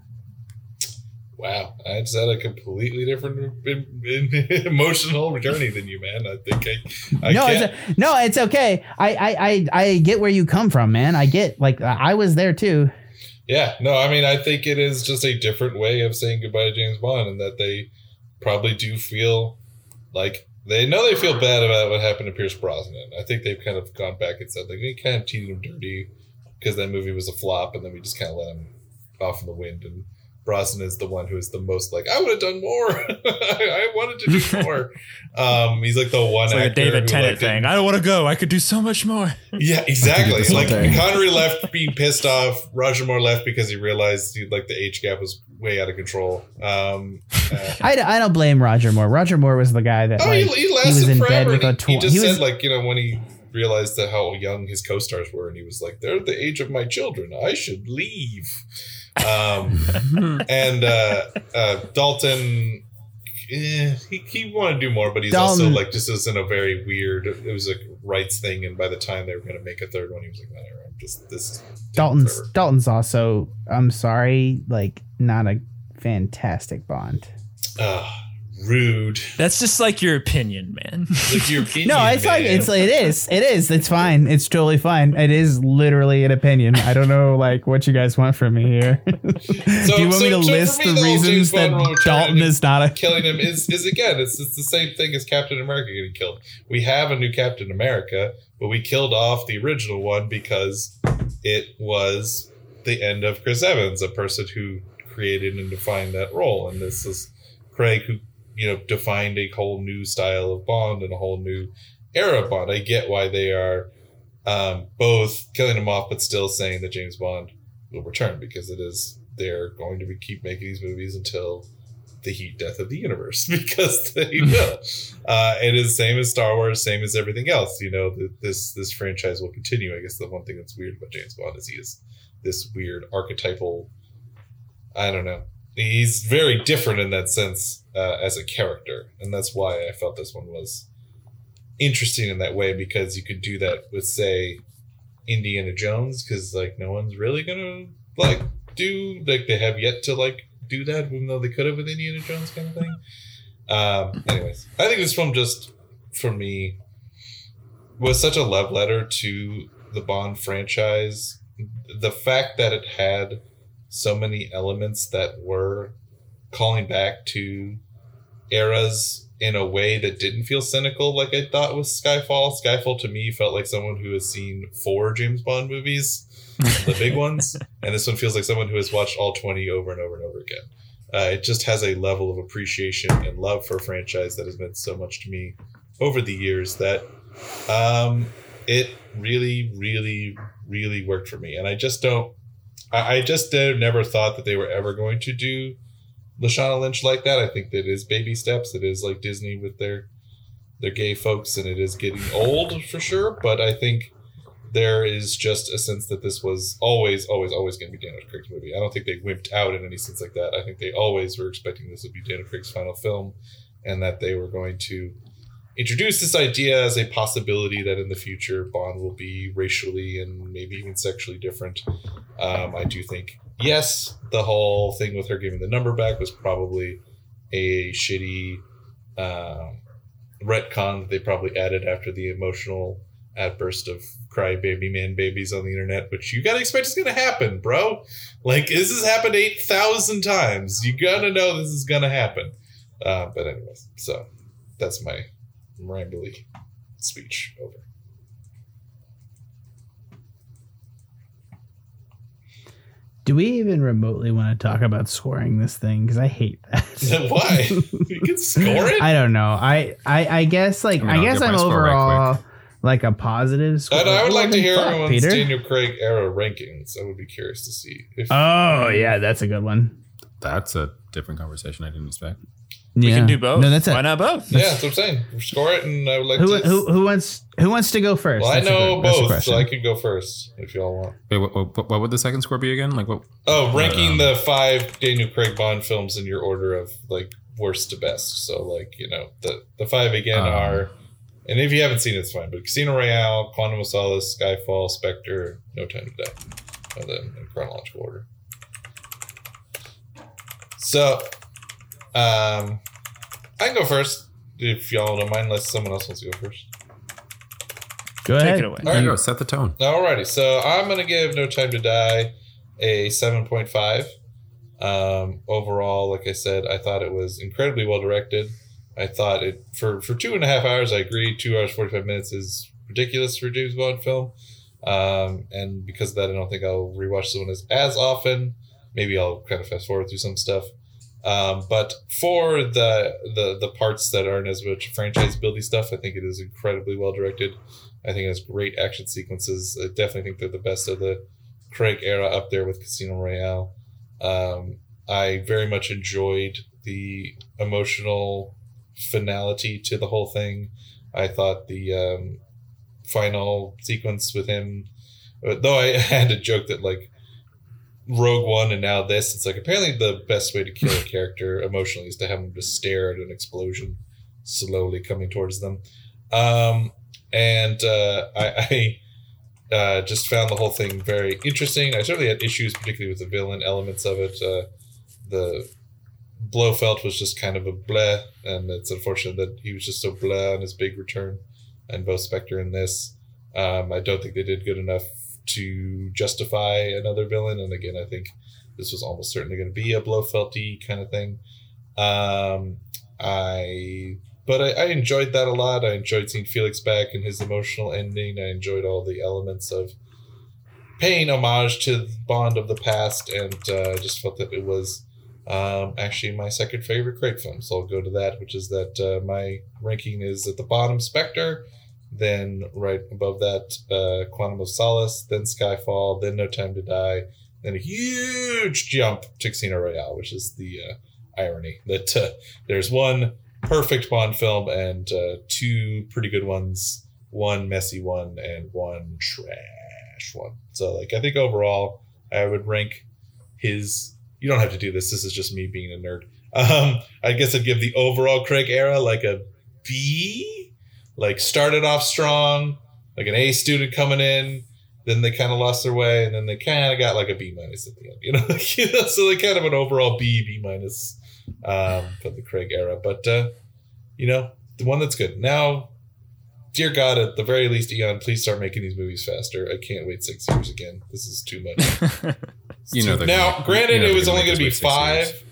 Wow, I just had a completely different in- in- emotional journey than you, man. I think I, I no, can't. it's a, no, it's okay. I, I, I, I get where you come from, man. I get like I was there too. Yeah, no, I mean, I think it is just a different way of saying goodbye to James Bond, and that they probably do feel like they know they feel bad about what happened to Pierce Brosnan. I think they've kind of gone back and said like we kind of cheated him dirty because that movie was a flop, and then we just kind of let him off in the wind. And Brosnan is the one who is the most like I would have done more. I wanted to do more. um, he's like the one It's like a David Tennant like, thing. I don't want to go. I could do so much more. yeah, exactly. Like whole thing. Connery left being pissed off. Roger Moore left because he realized he, like the age gap was way out of control. Um, uh, I, I don't blame Roger Moore. Roger Moore was the guy that oh, like, he, he lasted was in forever. bed with a he, he tw- just he said was- like you know when he realized that how young his co-stars were, and he was like, "They're the age of my children. I should leave." Um, and uh, uh, Dalton. eh, he, he wanted to do more, but he's also like just was in a very weird. It was a rights thing, and by the time they were going to make a third one, he was like, "Whatever, I'm just this." is Dalton's forever." Dalton's also I'm sorry, like not a fantastic Bond. Ah, rude. That's just like your opinion, man. Like your opinion, No, it's like it's it is. It is. It's fine. It's totally fine. It is literally an opinion. I don't know like what you guys want from me here. So- Do you want me to so list me, the the reasons that Bond Dalton is not a killing him is is again it's it's the same thing as Captain America getting killed. We have a new Captain America, but we killed off the original one because it was the end of Chris Evans, a person who created and defined that role, and this is Craig who you know defined a whole new style of Bond and a whole new era of Bond. I get why they are um, both killing him off, but still saying that James Bond will return because it is they're going to be, keep making these movies until the heat death of the universe because they will. Uh, it is same as Star Wars, same as everything else. You know, th- this this franchise will continue. I guess the one thing that's weird about James Bond is he is this weird archetypal. I don't know. He's very different in that sense uh, as a character, and that's why I felt this one was interesting in that way because you could do that with say Indiana Jones because like no one's really gonna like do like they have yet to like do that even though they could have with Indiana Jones kind of thing. Um, anyways, I think this film just for me was such a love letter to the Bond franchise. The fact that it had so many elements that were calling back to eras in a way that didn't feel cynical like I thought with Skyfall. Skyfall to me felt like someone who has seen four James Bond movies, the big ones, and this one feels like someone who has watched all 20 over and over and over again. Uh, it just has a level of appreciation and love for a franchise that has meant so much to me over the years that um, it really, really, really worked for me. And I just don't, I, I just never thought that they were ever going to do Lashana Lynch like that. I think that is baby steps. It is like Disney with their their gay folks, and it is getting old for sure. But I think there is just a sense that this was always, always, always going to be Daniel Craig's movie. I don't think they wimped out in any sense like that. I think they always were expecting this would be Daniel Craig's final film, and that they were going to introduce this idea as a possibility that in the future Bond will be racially and maybe even sexually different. Um, I do think, yes, the whole thing with her giving the number back was probably a shitty um, retcon that they probably added after the emotional outburst of crybaby man babies on the internet, which you gotta expect is gonna happen, bro. Like this has happened eight thousand times. You gotta know this is gonna happen. Uh, but anyways, so that's my rambly speech over. Do we even remotely want to talk about scoring this thing? Because I hate that. Why? you can score it. I don't know. I I, I guess like I I, guess get I'm score right overall like a positive score. And I would like to hear fuck, everyone's Peter. Daniel Craig era rankings. I would be curious to see if Oh yeah, that's a good one. That's a different conversation I didn't expect. We can do both. No, that's it. Why not both? yeah, that's what I'm saying. Score it, and I would like Who, to. who who wants who wants to go first? well, I That's a know good- that's a both, question. so I could go first if y'all want. Wait, what, what, what would the second score be again? Like what? Oh, ranking Um, the five Daniel Craig Bond films in your order of like worst to best. So like you know the the five again Um. are, and if you haven't seen it, it's fine. But Casino Royale, Quantum of Solace, Skyfall, Spectre, No Time to Die, and then in chronological order. So, um, I can go first if y'all don't mind, unless someone else wants to go first. go Take ahead. it away. All There you go. Set the tone. Alrighty, so I'm gonna give No Time to Die a seven point five. Um, overall, like I said, I thought it was incredibly well directed. I thought it for for two and a half hours. I agree. Two hours forty five minutes is ridiculous for a James Bond film. Um, and because of that, I don't think I'll rewatch this one as as often. Maybe I'll kind of fast forward through some stuff. Um, but for the the the parts that aren't as much franchise building stuff, I think it is incredibly well directed. I think it has great action sequences. I definitely think they're the best of the Craig era up there with Casino Royale. Um, I very much enjoyed the emotional finality to the whole thing. I thought the um, final sequence with him, though I had a joke that like Rogue One and now this, it's like apparently the best way to kill a character emotionally is to have them just stare at an explosion slowly coming towards them. Um, and uh, I, I uh, just found the whole thing very interesting. I certainly had issues, particularly with the villain elements of it. Uh, the Blofeld was just kind of a bleh, and it's unfortunate that he was just so bleh on his big return, and both Spectre and this. Um, I don't think they did good enough to justify another villain, and again, I think this was almost certainly going to be a Blofelty kind of thing. Um, I but I, I enjoyed that a lot. I enjoyed seeing Felix back and his emotional ending. I enjoyed all the elements of paying homage to Bond of the past, and uh, I just felt that it was um, actually my second favorite Craig film. So I'll go to that, which is that uh, my ranking is at the bottom Spectre, then right above that uh, Quantum of Solace, then Skyfall, then No Time to Die, then a huge jump to Casino Royale, which is the uh, irony that uh, there's one perfect Bond film and uh, two pretty good ones, one messy one, and one trash one. So, like, I think overall, I would rank his. You don't have to do this. This is just me being a nerd. Um, I guess I'd give the overall Craig era like a B. Like, started off strong, like an A student coming in. Then they kind of lost their way, and then they kind of got like a B minus at the end. You know, you know, so they kind of an overall B, B minus um, for the Craig era. But uh, you know, the one that's good. Now, dear God, at the very least, Eon, please start making these movies faster. I can't wait six years again. This is too much. It's You know too- they're now, gonna- granted, you know it was gonna only going to be wait six five,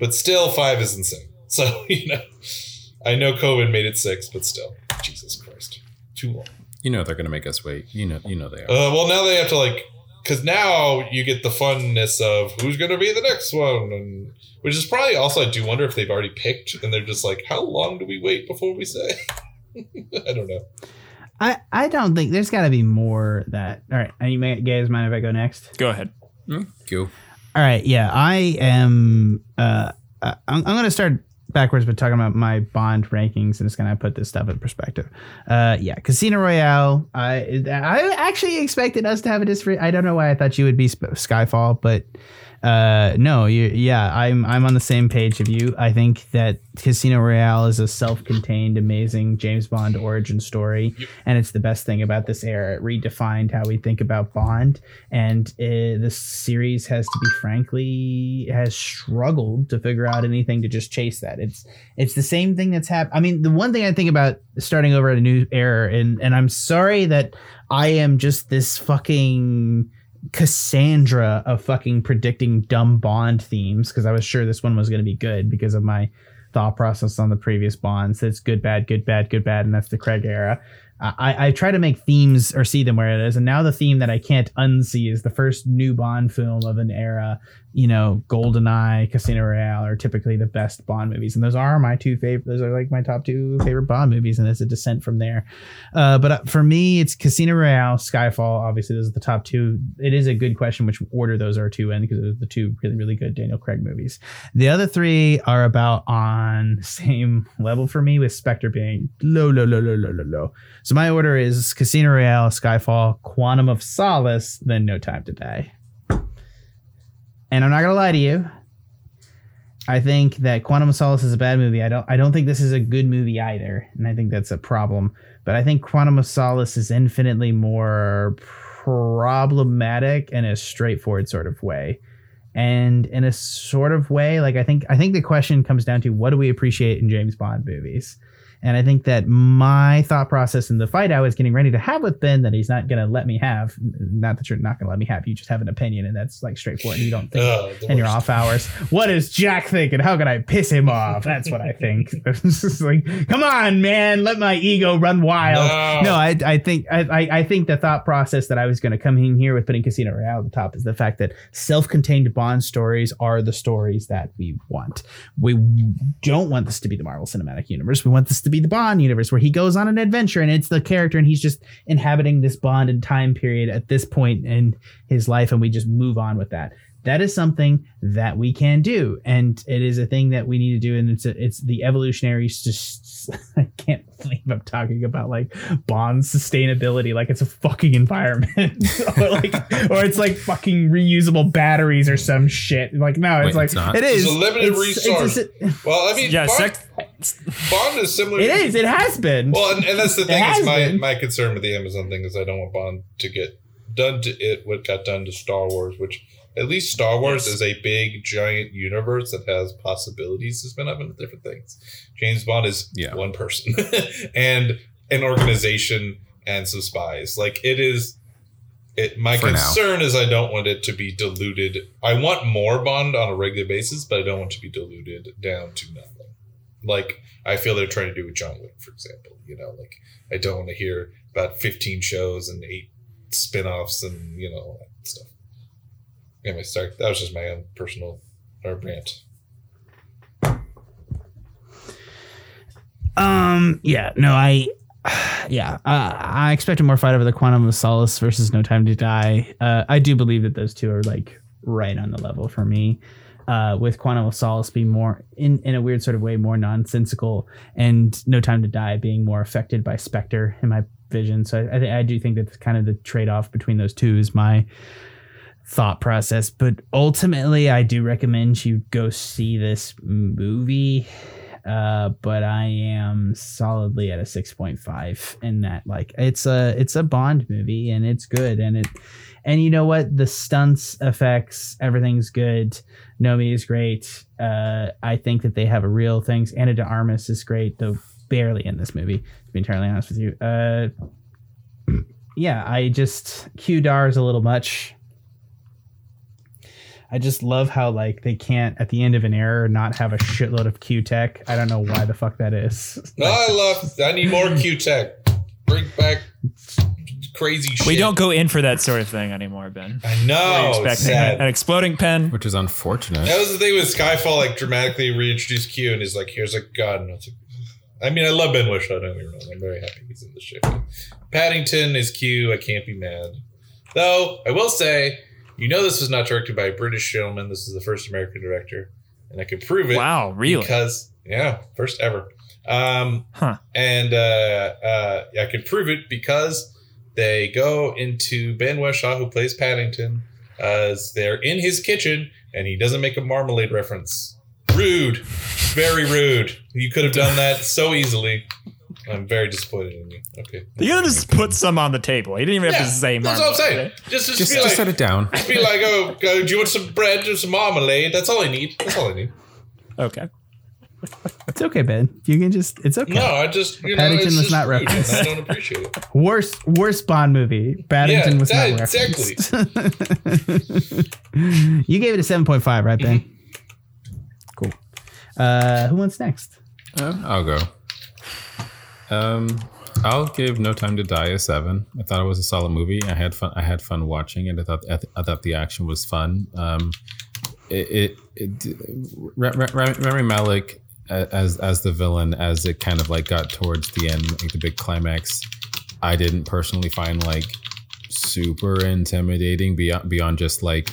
but still, five is insane. So you know, I know COVID made it six, but still, Jesus Christ, too long. You know they're gonna make us wait. You know, you know they are. Uh, well, now they have to like, because now you get the funness of who's going to be the next one, and which is probably also I do wonder if they've already picked, and they're just like, how long do we wait before we say? I don't know. I, I don't think there's got to be more that. All right, you may, guys mind if I go next? Go ahead. Go. All right, yeah, I am. Uh, uh, I'm, I'm going to start backwards, but talking about my Bond rankings, and it's going to put this stuff in perspective. Uh, yeah, Casino Royale. I I actually expected us to have a different. I don't know why I thought you would be Skyfall, but uh, no, you. Yeah, I'm I'm on the same page of you. I think that Casino Royale is a self-contained, amazing James Bond origin story, and it's the best thing about this era. It redefined how we think about Bond, and this series has to be frankly has struggled to figure out anything to just chase that that. It's it's the same thing that's happened. I mean, the one thing I think about starting over at a new era, and and I'm sorry that I am just this fucking Cassandra of fucking predicting dumb Bond themes because I was sure this one was going to be good because of my thought process on the previous Bonds. It's good, bad, good, bad, good, bad, and that's the Craig era. I, I try to make themes or see them where it is, and now the theme that I can't unsee is the first new Bond film of an era. You know, GoldenEye, Casino Royale are typically the best Bond movies, and those are my two favorite. Those are like my top two favorite Bond movies, and it's a descent from there. Uh, but uh, for me, it's Casino Royale, Skyfall. Obviously, those are the top two. It is a good question which order those are two in because those are the two really really good Daniel Craig movies. The other three are about on same level for me, with Spectre being low, low, low, low, low, low, low. So my order is Casino Royale, Skyfall, Quantum of Solace, then No Time to Die. And I'm not gonna lie to you. I think that Quantum of Solace is a bad movie. I don't I don't think this is a good movie either. And I think that's a problem. But I think Quantum of Solace is infinitely more problematic in a straightforward sort of way. And in a sort of way, like I think I think the question comes down to what do we appreciate in James Bond movies? And I think that my thought process in the fight I was getting ready to have with Ben that he's not going to let me have, not that you're not going to let me have, you just have an opinion and that's like straightforward. And you don't think Oh, in your off hours. What is Jack thinking? How can I piss him off? That's what I think. it's like, come on, man, let my ego run wild. No. No, I, I think I, I- I think the thought process that I was going to come in here with putting Casino Royale at the top is the fact that self-contained Bond stories are the stories that we want. We don't want this to be the Marvel Cinematic Universe. We want this to be the Bond universe where he goes on an adventure and it's the character and he's just inhabiting this Bond and time period at this point in his life and we just move on with that. That is something that we can do, and it is a thing that we need to do. And it's a, it's the evolutionary. Just I can't believe I'm talking about like bond sustainability, like it's a fucking environment, or like or it's like fucking reusable batteries or some shit. Like no, it's Wait, like it's not? it is It's a limited It's- it's- resource. Well, I mean, Yeah, Bond, sex. Bond is similar. it is. It has been. Well, and, and that's the thing. has Is my been. my concern with the Amazon thing is I don't want Bond to get done to it what got done to Star Wars, which at least Star Wars Yes. is a big giant universe that has possibilities to spin up into different things. James Bond is Yeah. one person and an organization and some spies. Like it is. It, my For now. concern is I don't want it to be diluted. I want more Bond on a regular basis, but I don't want it to be diluted down to nothing. Like I feel they're trying to do with John Wick, for example. You know, like I don't want to hear about 15 shows and eight spin-offs and you know all that stuff. Anyway, sorry, that was just my own personal or rant. Um. Yeah. No. I. Yeah. Uh, I expected more fight over the Quantum of Solace versus No Time to Die. Uh, I do believe that those two are like right on the level for me. Uh, with Quantum of Solace being more in in a weird sort of way more nonsensical, and No Time to Die being more affected by Spectre in my vision. So I I, do think that kind of the trade off between those two is my thought process. But ultimately, I do recommend you go see this movie. Uh but i am solidly at a 6.5 in that like it's a it's a bond movie and it's good and it and you know what? The stunts effects everything's good. Naomie is great. Uh i think that they have a real things. Ana de Armas is great though barely in this movie to be entirely honest with you. Uh yeah i just q dar is a little much I just love how like they can't at the end of an error not have a shitload of Q tech. I don't know why the fuck that is. No, I love. I need more Q Tech. Bring back crazy shit. We don't go in for that sort of thing anymore, Ben. I What are you know. Expecting? sad. An exploding pen? which is unfortunate. That was the thing with Skyfall, like dramatically reintroduced Q and he's like, here's a gun. It's like- I mean, I love Ben Whishaw, don't get me wrong. I'm very happy he's in the shit. Paddington is Q. I can't be mad. Though, I will say, you know, this was not directed by a British gentleman. This is the first American director. And I can prove it. Wow, really? Because, yeah, first ever. Um, Huh. and uh, uh, I can prove it because they go into Ben Whishaw, who plays Paddington, as they're in his kitchen, and he doesn't make a marmalade reference. Rude, very rude. You could have done that so easily. I'm very disappointed in you. Okay, You could have just put some on the table. You didn't even have to say that's what I'm marmalade. saying. Just, just, just, be just like, set it down. just be like, oh, go, do you want some bread or some marmalade? That's all I need. That's all I need. Okay. It's okay, Ben. You can just. It's okay. No, I just you know Paddington it's was just not rude, and referenced. I don't appreciate it. Worst worst Bond movie. Paddington Yeah, was not that- referenced. you gave it a seven point five, right, Ben? Cool. Uh, who wants next? Uh, I'll go. Um, I'll give No Time to Die a seven. I thought it was a solid movie. I had fun. I had fun watching it. I thought I, th- I thought the action was fun. Um, it, it, it Ra- Ra- Ra- Rami Malek as as the villain as it kind of like got towards the end, like the big climax. I didn't personally find like super intimidating beyond beyond just like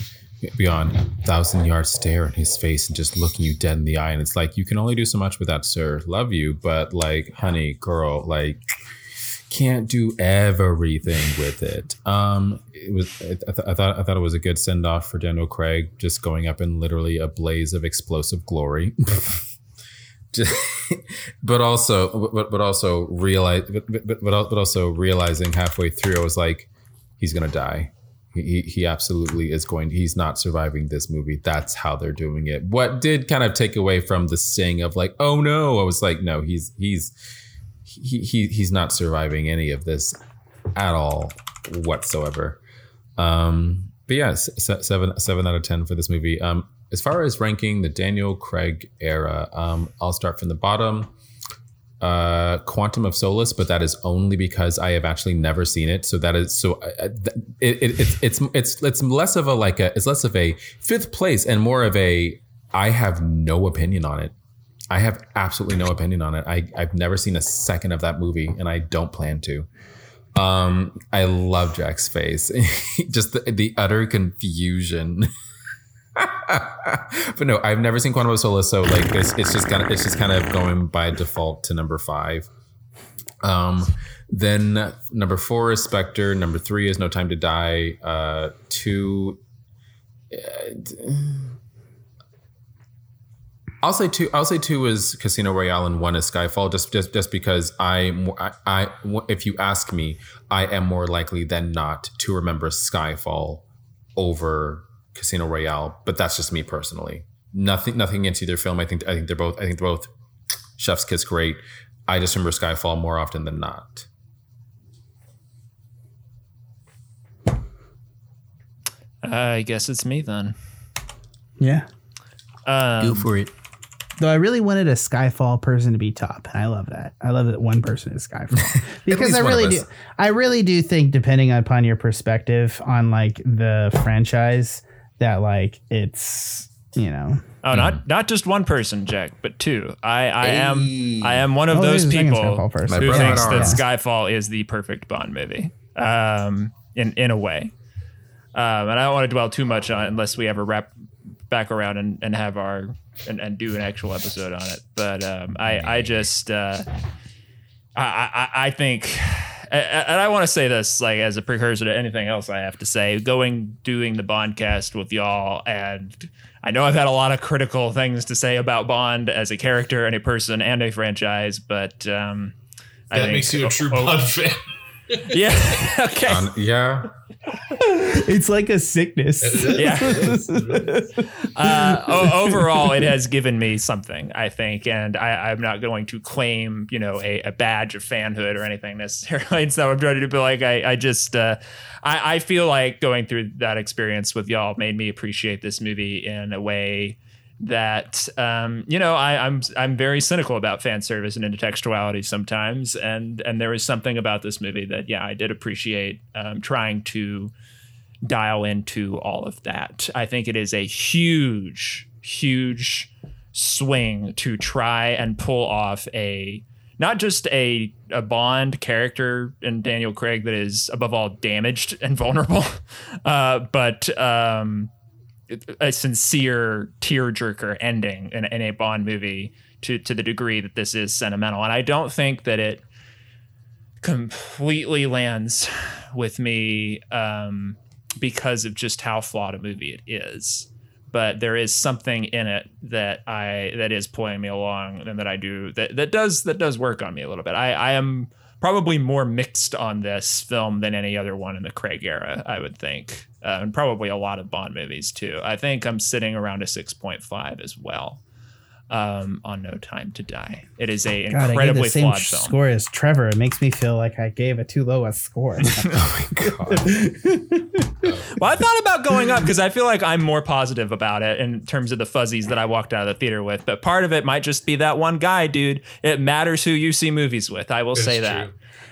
beyond thousand yard stare in his face and just looking you dead in the eye. And it's like you can only do so much with that sir. Love you but like honey girl like can't do everything with it. Um it was i, th- I thought i thought it was a good send off for daniel craig just going up in literally a blaze of explosive glory. But also but, but also realize but, but but also realizing halfway through i was like he's gonna die he, he absolutely is going he's not surviving this movie. That's how they're doing it. What did kind of take away from the sting of like oh no i was like no he's he's he, he he's not surviving any of this at all whatsoever. Um but yeah seven seven out of ten for this movie. Um as far as ranking the daniel craig era um i'll start from the bottom uh quantum of solace but that is only because i have actually never seen it. So that is so uh, uh, it, it, it's it's it's it's less of a like a it's less of a fifth place and more of a i have no opinion on it. I have absolutely no opinion on it. I i've never seen a second of that movie and i don't plan to. Um i love jack's face. Just the, the utter confusion but no, I've never seen Quantum of Solace, so like it's, it's just kind of it's just kind of going by default to number five. Um, then number four is Spectre. Number three is No Time to Die. Uh, two. uh, I'll say two. I'll say two is Casino Royale and one is Skyfall. Just just just because I, I I if you ask me, I am more likely than not to remember Skyfall over Casino Royale, but that's just me personally. Nothing, nothing against either film. I think, I think they're both. I think they're both Chef's Kiss great. I just remember Skyfall more often than not. I guess it's me then. Yeah. Um, for it. Though I really wanted a Skyfall person to be top, and I love that. I love that one person is Skyfall because I really do. I really do think, depending upon your perspective on like the franchise, that like it's you know Oh, not not just one person, Jack, but two. I, I am I am one of Oh, those there's a second people Skyfall person. Who thinks that arms. Skyfall is the perfect Bond movie. Um, in in a way. Um, and I don't want to dwell too much on it unless we ever wrap back around and, and have our and, and do an actual episode on it. But um, I I just uh, I, I I think. And I want to say this, like as a precursor to anything else I have to say. Going doing the Bond cast with y'all, and I know I've had a lot of critical things to say about Bond as a character and a person and a franchise, but um, I That think- makes you a true oh, Bond fan. Yeah. okay. Um, yeah, it's like a sickness. yeah. uh, overall, it has given me something, I think, and I, I'm not going to claim, you know, a, a badge of fanhood or anything necessarily. It's not what I'm trying to do, but like, I, I just, uh, I, I feel like going through that experience with y'all made me appreciate this movie in a way that um, you know I, I'm I'm very cynical about fan service and intertextuality sometimes, and and there was something about this movie that yeah I did appreciate um, trying to dial into all of that. I think it is a huge, huge swing to try and pull off a not just a a Bond character in Daniel Craig that is above all damaged and vulnerable, uh, but um, a sincere tearjerker ending in, in a Bond movie to to the degree that this is sentimental. And I don't think that it completely lands with me um, because of just how flawed a movie it is. But there is something in it that I that is pulling me along and that I do that that does that does work on me a little bit. I, I am probably more mixed on this film than any other one in the Craig era, I would think, uh, and probably a lot of Bond movies too. I think I'm sitting around a six point five as well. um, on No Time to Die. It is a God, I gave incredibly the same flawed film. score as Trevor. It makes me feel like I gave a too low a score. oh my god. Well, I thought about going up because I feel like I'm more positive about it in terms of the fuzzies that I walked out of the theater with. But part of it might just be that one guy, dude. It matters who you see movies with. I will It's say true. that.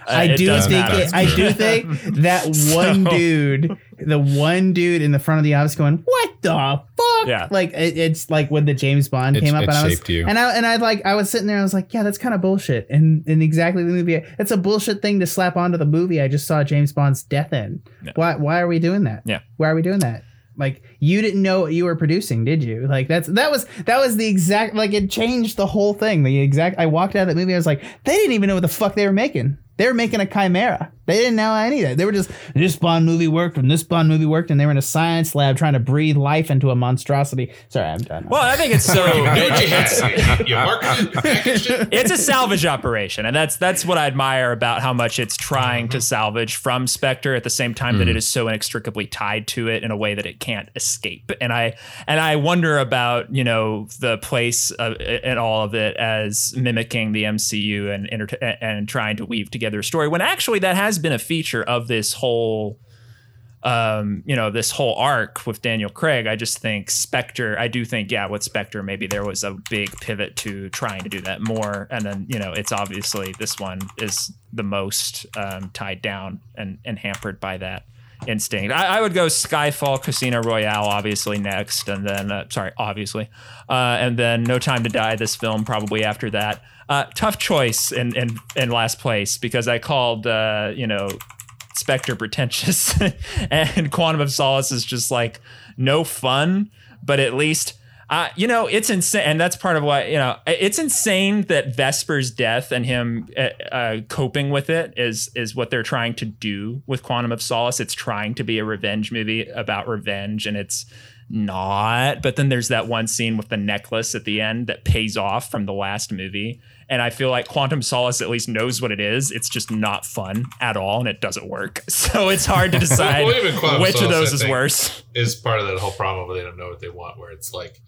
Uh, I it do think it, I do think that one So- dude, the one dude in the front of the office going, "What the fuck?" Yeah. like it, it's like when the James Bond It- came up, and I was shaped you. and I and I like I was sitting there, I was like, "Yeah, that's kind of bullshit." And and exactly the movie, it's a bullshit thing to slap onto the movie I just saw James Bond's death in. Yeah. Why why are we doing that? Yeah. why are we doing that? Like you didn't know what you were producing, did you? Like that's that was that was the exact like it changed the whole thing. The exact I walked out of that movie, I was like, they didn't even know what the fuck they were making. They were making a chimera. They didn't know any of that. They were just this Bond movie worked and this Bond movie worked, and they were in a science lab trying to breathe life into a monstrosity. Sorry, I'm done. Well, I think it's so. You know you marketed packaged it. it's a salvage operation, and that's that's what I admire about how much it's trying Mm-hmm. to salvage from Spectre at the same time that it is so inextricably tied to it in a way that it can't escape. And I and I wonder about you know the place of, and all of it as mimicking the MCU and inter- and trying to weave together a story when actually that has been a feature of this whole um, you know, this whole arc with Daniel Craig, I just think Spectre, I do think, yeah, with Spectre, maybe there was a big pivot to trying to do that more. And then, you know, it's obviously this one is the most um, tied down and, and hampered by that instinct. I, I would go Skyfall, Casino Royale, obviously next. And then, uh, sorry, obviously. Uh, and then No Time to Die, this film, probably after that. Uh, tough choice in, in, in last place because I called, uh, you know, Spectre pretentious and Quantum of Solace is just like no fun, but at least uh, you know it's insane, and that's part of why you know it's insane that Vesper's death and him uh, uh, coping with it is is what they're trying to do with Quantum of Solace. It's trying to be a revenge movie about revenge, and it's not. But then there's that one scene with the necklace at the end that pays off from the last movie. And I feel like Quantum Solace at least knows what it is. It's just not fun at all, and it doesn't work. So it's hard to decide Well, which of those I is worse. Is part of that whole problem where they don't know what they want. Where it's like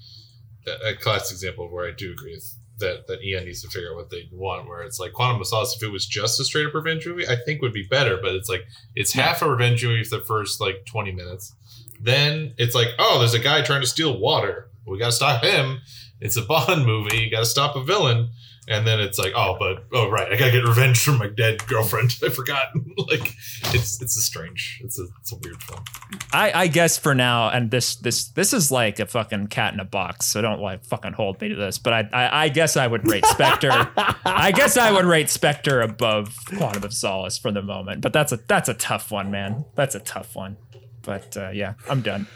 a, classic example of where I do agree with that that Eon needs to figure out what they want. Where it's like Quantum of Solace, if it was just a straight up revenge movie, I think would be better. But it's like it's half a revenge movie for the first like twenty minutes. Then it's like, oh, there's a guy trying to steal water. We got to stop him. It's a Bond movie. You got to stop a villain. And then it's like, oh, but oh right, I gotta get revenge from my dead girlfriend. I forgot. like, it's it's a strange, it's a it's a weird film. I, I guess for now, and this this this is like a fucking cat in a box, so don't like fucking hold me to this. But I I, I guess I would rate Spectre. I guess I would rate Spectre above Quantum of Solace for the moment. But that's a that's a tough one, man. That's a tough one. But uh, yeah, I'm done.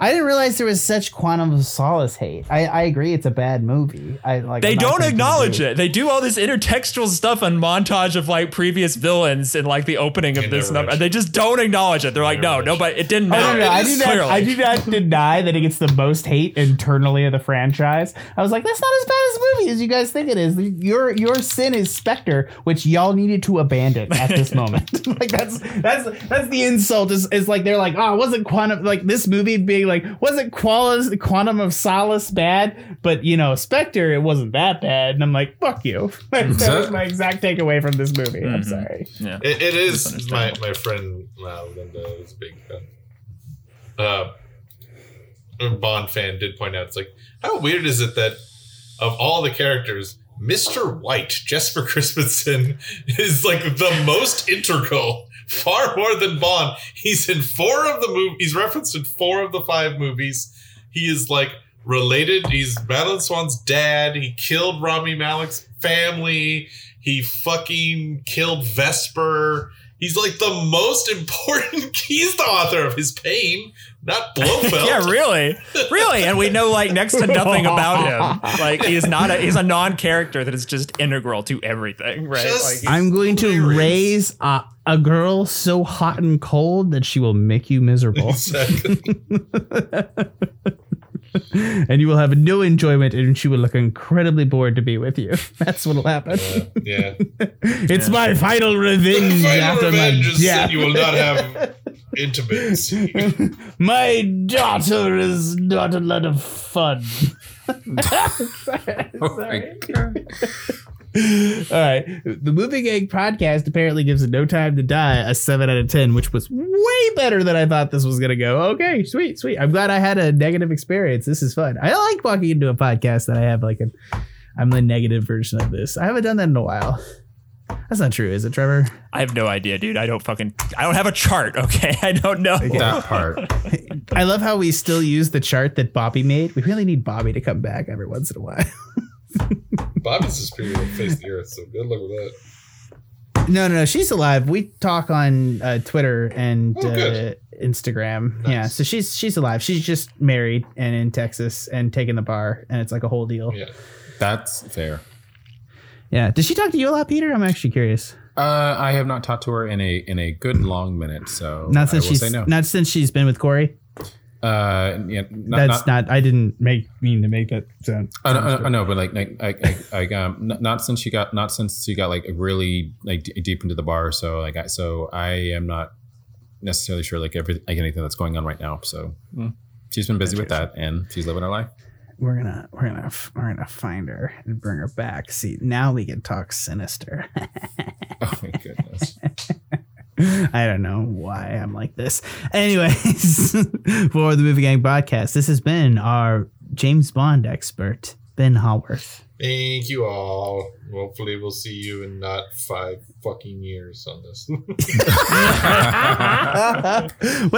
I didn't realize there was such Quantum of Solace hate. I, I agree, it's a bad movie. I like. They I'm don't acknowledge it. They do all this intertextual stuff and montage of like previous villains in like the opening of this number, and they just don't acknowledge it. They're like, no, never no, but it didn't Oh, no, matter. no, I do is not. clearly. I do not deny that it gets the most hate internally of the franchise. I was like, that's not as bad as movie as you guys think it is. Your your sin is Spectre, which y'all needed to abandon at this moment. like that's that's that's the insult. Is is like they're like, oh, wasn't quantum like this movie being like wasn't qualis, quantum of solace bad, but you know Spectre it wasn't that bad, and I'm like, fuck you. that was my exact takeaway from this movie. I'm Mhm. sorry. Yeah. It, it is my, my friend uh, Linda is a big uh, uh, Bond fan. Did point out it's like how weird is it that of all the characters, Mister White Jesper Christensen is like the most integral, far more than Bond. He's in four of the movies. He's referenced in four of the five movies. He is like related. He's Madeleine Swann's dad. He killed Rami Malek's family. He fucking killed Vesper. He's like the most important. He's the author of his pain, not Blofeld. yeah, really, really, and we know like next to nothing about him. Like he's not a he's a non-character that is just integral to everything, right? Just- like, I'm going to raise a, a girl so hot and cold that she will make you miserable, Exactly. and you will have no enjoyment, and she will look incredibly bored to be with you. That's what'll happen. Uh, yeah. it's my final revenge Final after revenge my is that death. you will not have intimacy. my daughter is not a lot of fun. Oh my god. All right. The Movie Gang podcast apparently gives No Time to Die a 7 out of 10, which was way better than I thought this was going to go. Okay, sweet, sweet. I'm glad I had a negative experience. This is fun. I like walking into a podcast that I have like a, I'm the negative version of this. I haven't done that in a while. That's not true, is it, Trevor? I have no idea, dude. I don't fucking. I don't have a chart. Okay, I don't know. That part. I love how we still use the chart that Bobby made. We really need Bobby to come back every once in a while. Bobby's just spirit that face the earth, so good luck with that. No, no, no. She's alive. We talk on uh, Twitter and Oh, uh, good. Instagram. Yeah, so she's she's alive. She's just married and in Texas and taking the bar, and it's like a whole deal. Yeah. Yeah. That's fair. Yeah. Does she talk to you a lot, Peter? I'm actually curious. Uh, I have not talked to her in a in a good long minute, so Not since I will she's say no. not since she's been with Corey. Uh, yeah, not, That's not, not, I didn't make mean to make that sound. I know, I know, but like, like, like, like, like um, not, not since she got, not since she got like really like d- deep into the bar. So like, I, so I am not necessarily sure like every like anything that's going on right now. So mm, she's been busy with that, and she's living her life. We're gonna we're gonna we're gonna find her and bring her back. See, now we can talk sinister. Oh my goodness. I don't know why I'm like this. Anyways, for the Movie Gang podcast, this has been our James Bond expert, Ben Haworth. Thank you all. Hopefully, we'll see you in not five fucking years on this. what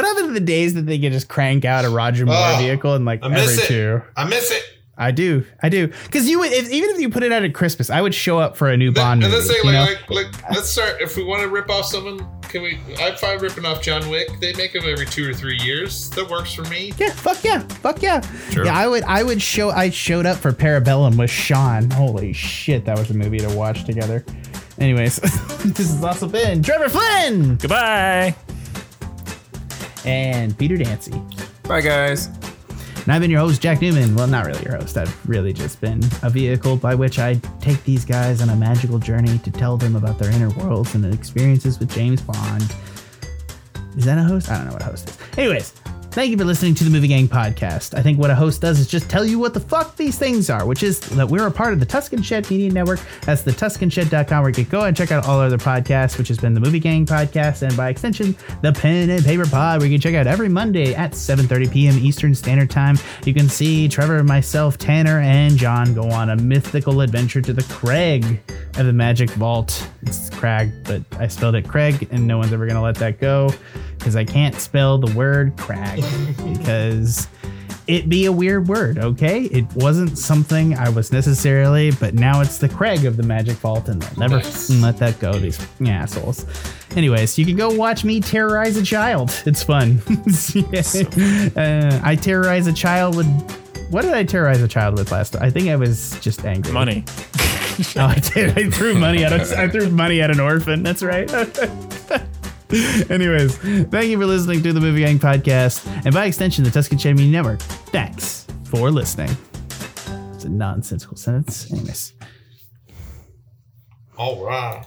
happened to the days that they could just crank out a Roger Moore Oh, vehicle and like I miss every it. two? I miss it. I do, I do, because you would if, even if you put it out at Christmas, I would show up for a new Bond and movie. let's say like, like, like, let's start. If we want to rip off someone, can we? I'm fine ripping off John Wick. They make them every two or three years. That works for me. Yeah, fuck yeah, fuck yeah. Sure. Yeah, I would, I would show. I showed up for Parabellum with Sean. Holy shit, that was a movie to watch together. Anyways, this has also been Trevor Flynn Goodbye. and Peter Dancy. Bye, guys. And I've been your host, Jack Newman. Well, not really your host. I've really just been a vehicle by which I take these guys on a magical journey to tell them about their inner worlds and experiences with James Bond. Is that a host? I don't know what a host is. Anyways, thank you for listening to the Movie Gang podcast. I think what a host does is just tell you what the fuck these things are, which is that we're a part of the Tuscan Shed Media Network. That's the TuscanShed.com where you can go and check out all our other podcasts, which has been the Movie Gang podcast, and by extension, the Pen and Paper Pod, where you can check out every Monday at 7.30 p.m. Eastern Standard Time. You can see Trevor, myself, Tanner, and John go on a mythical adventure to the Craig of the Magic Vault. It's Crag, but I spelled it Craig, and no one's ever going to let that go because I can't spell the word Crag because it be a weird word, okay? It wasn't something I was necessarily, but now it's the Craig of the Magic Vault, and they'll never Nice. let that go, these assholes. Anyways, you can go watch me terrorize a child. It's fun. uh, I terrorize a child with. What did I terrorize a child with last time? I think I was just angry. Money. Oh, I did. I threw money at a, I threw money at an orphan. That's right. Anyways, thank you for listening to the Movie Gang podcast, and by extension, the Tuscan Media Network. Thanks for listening. It's a nonsensical sentence. Anyways. All right.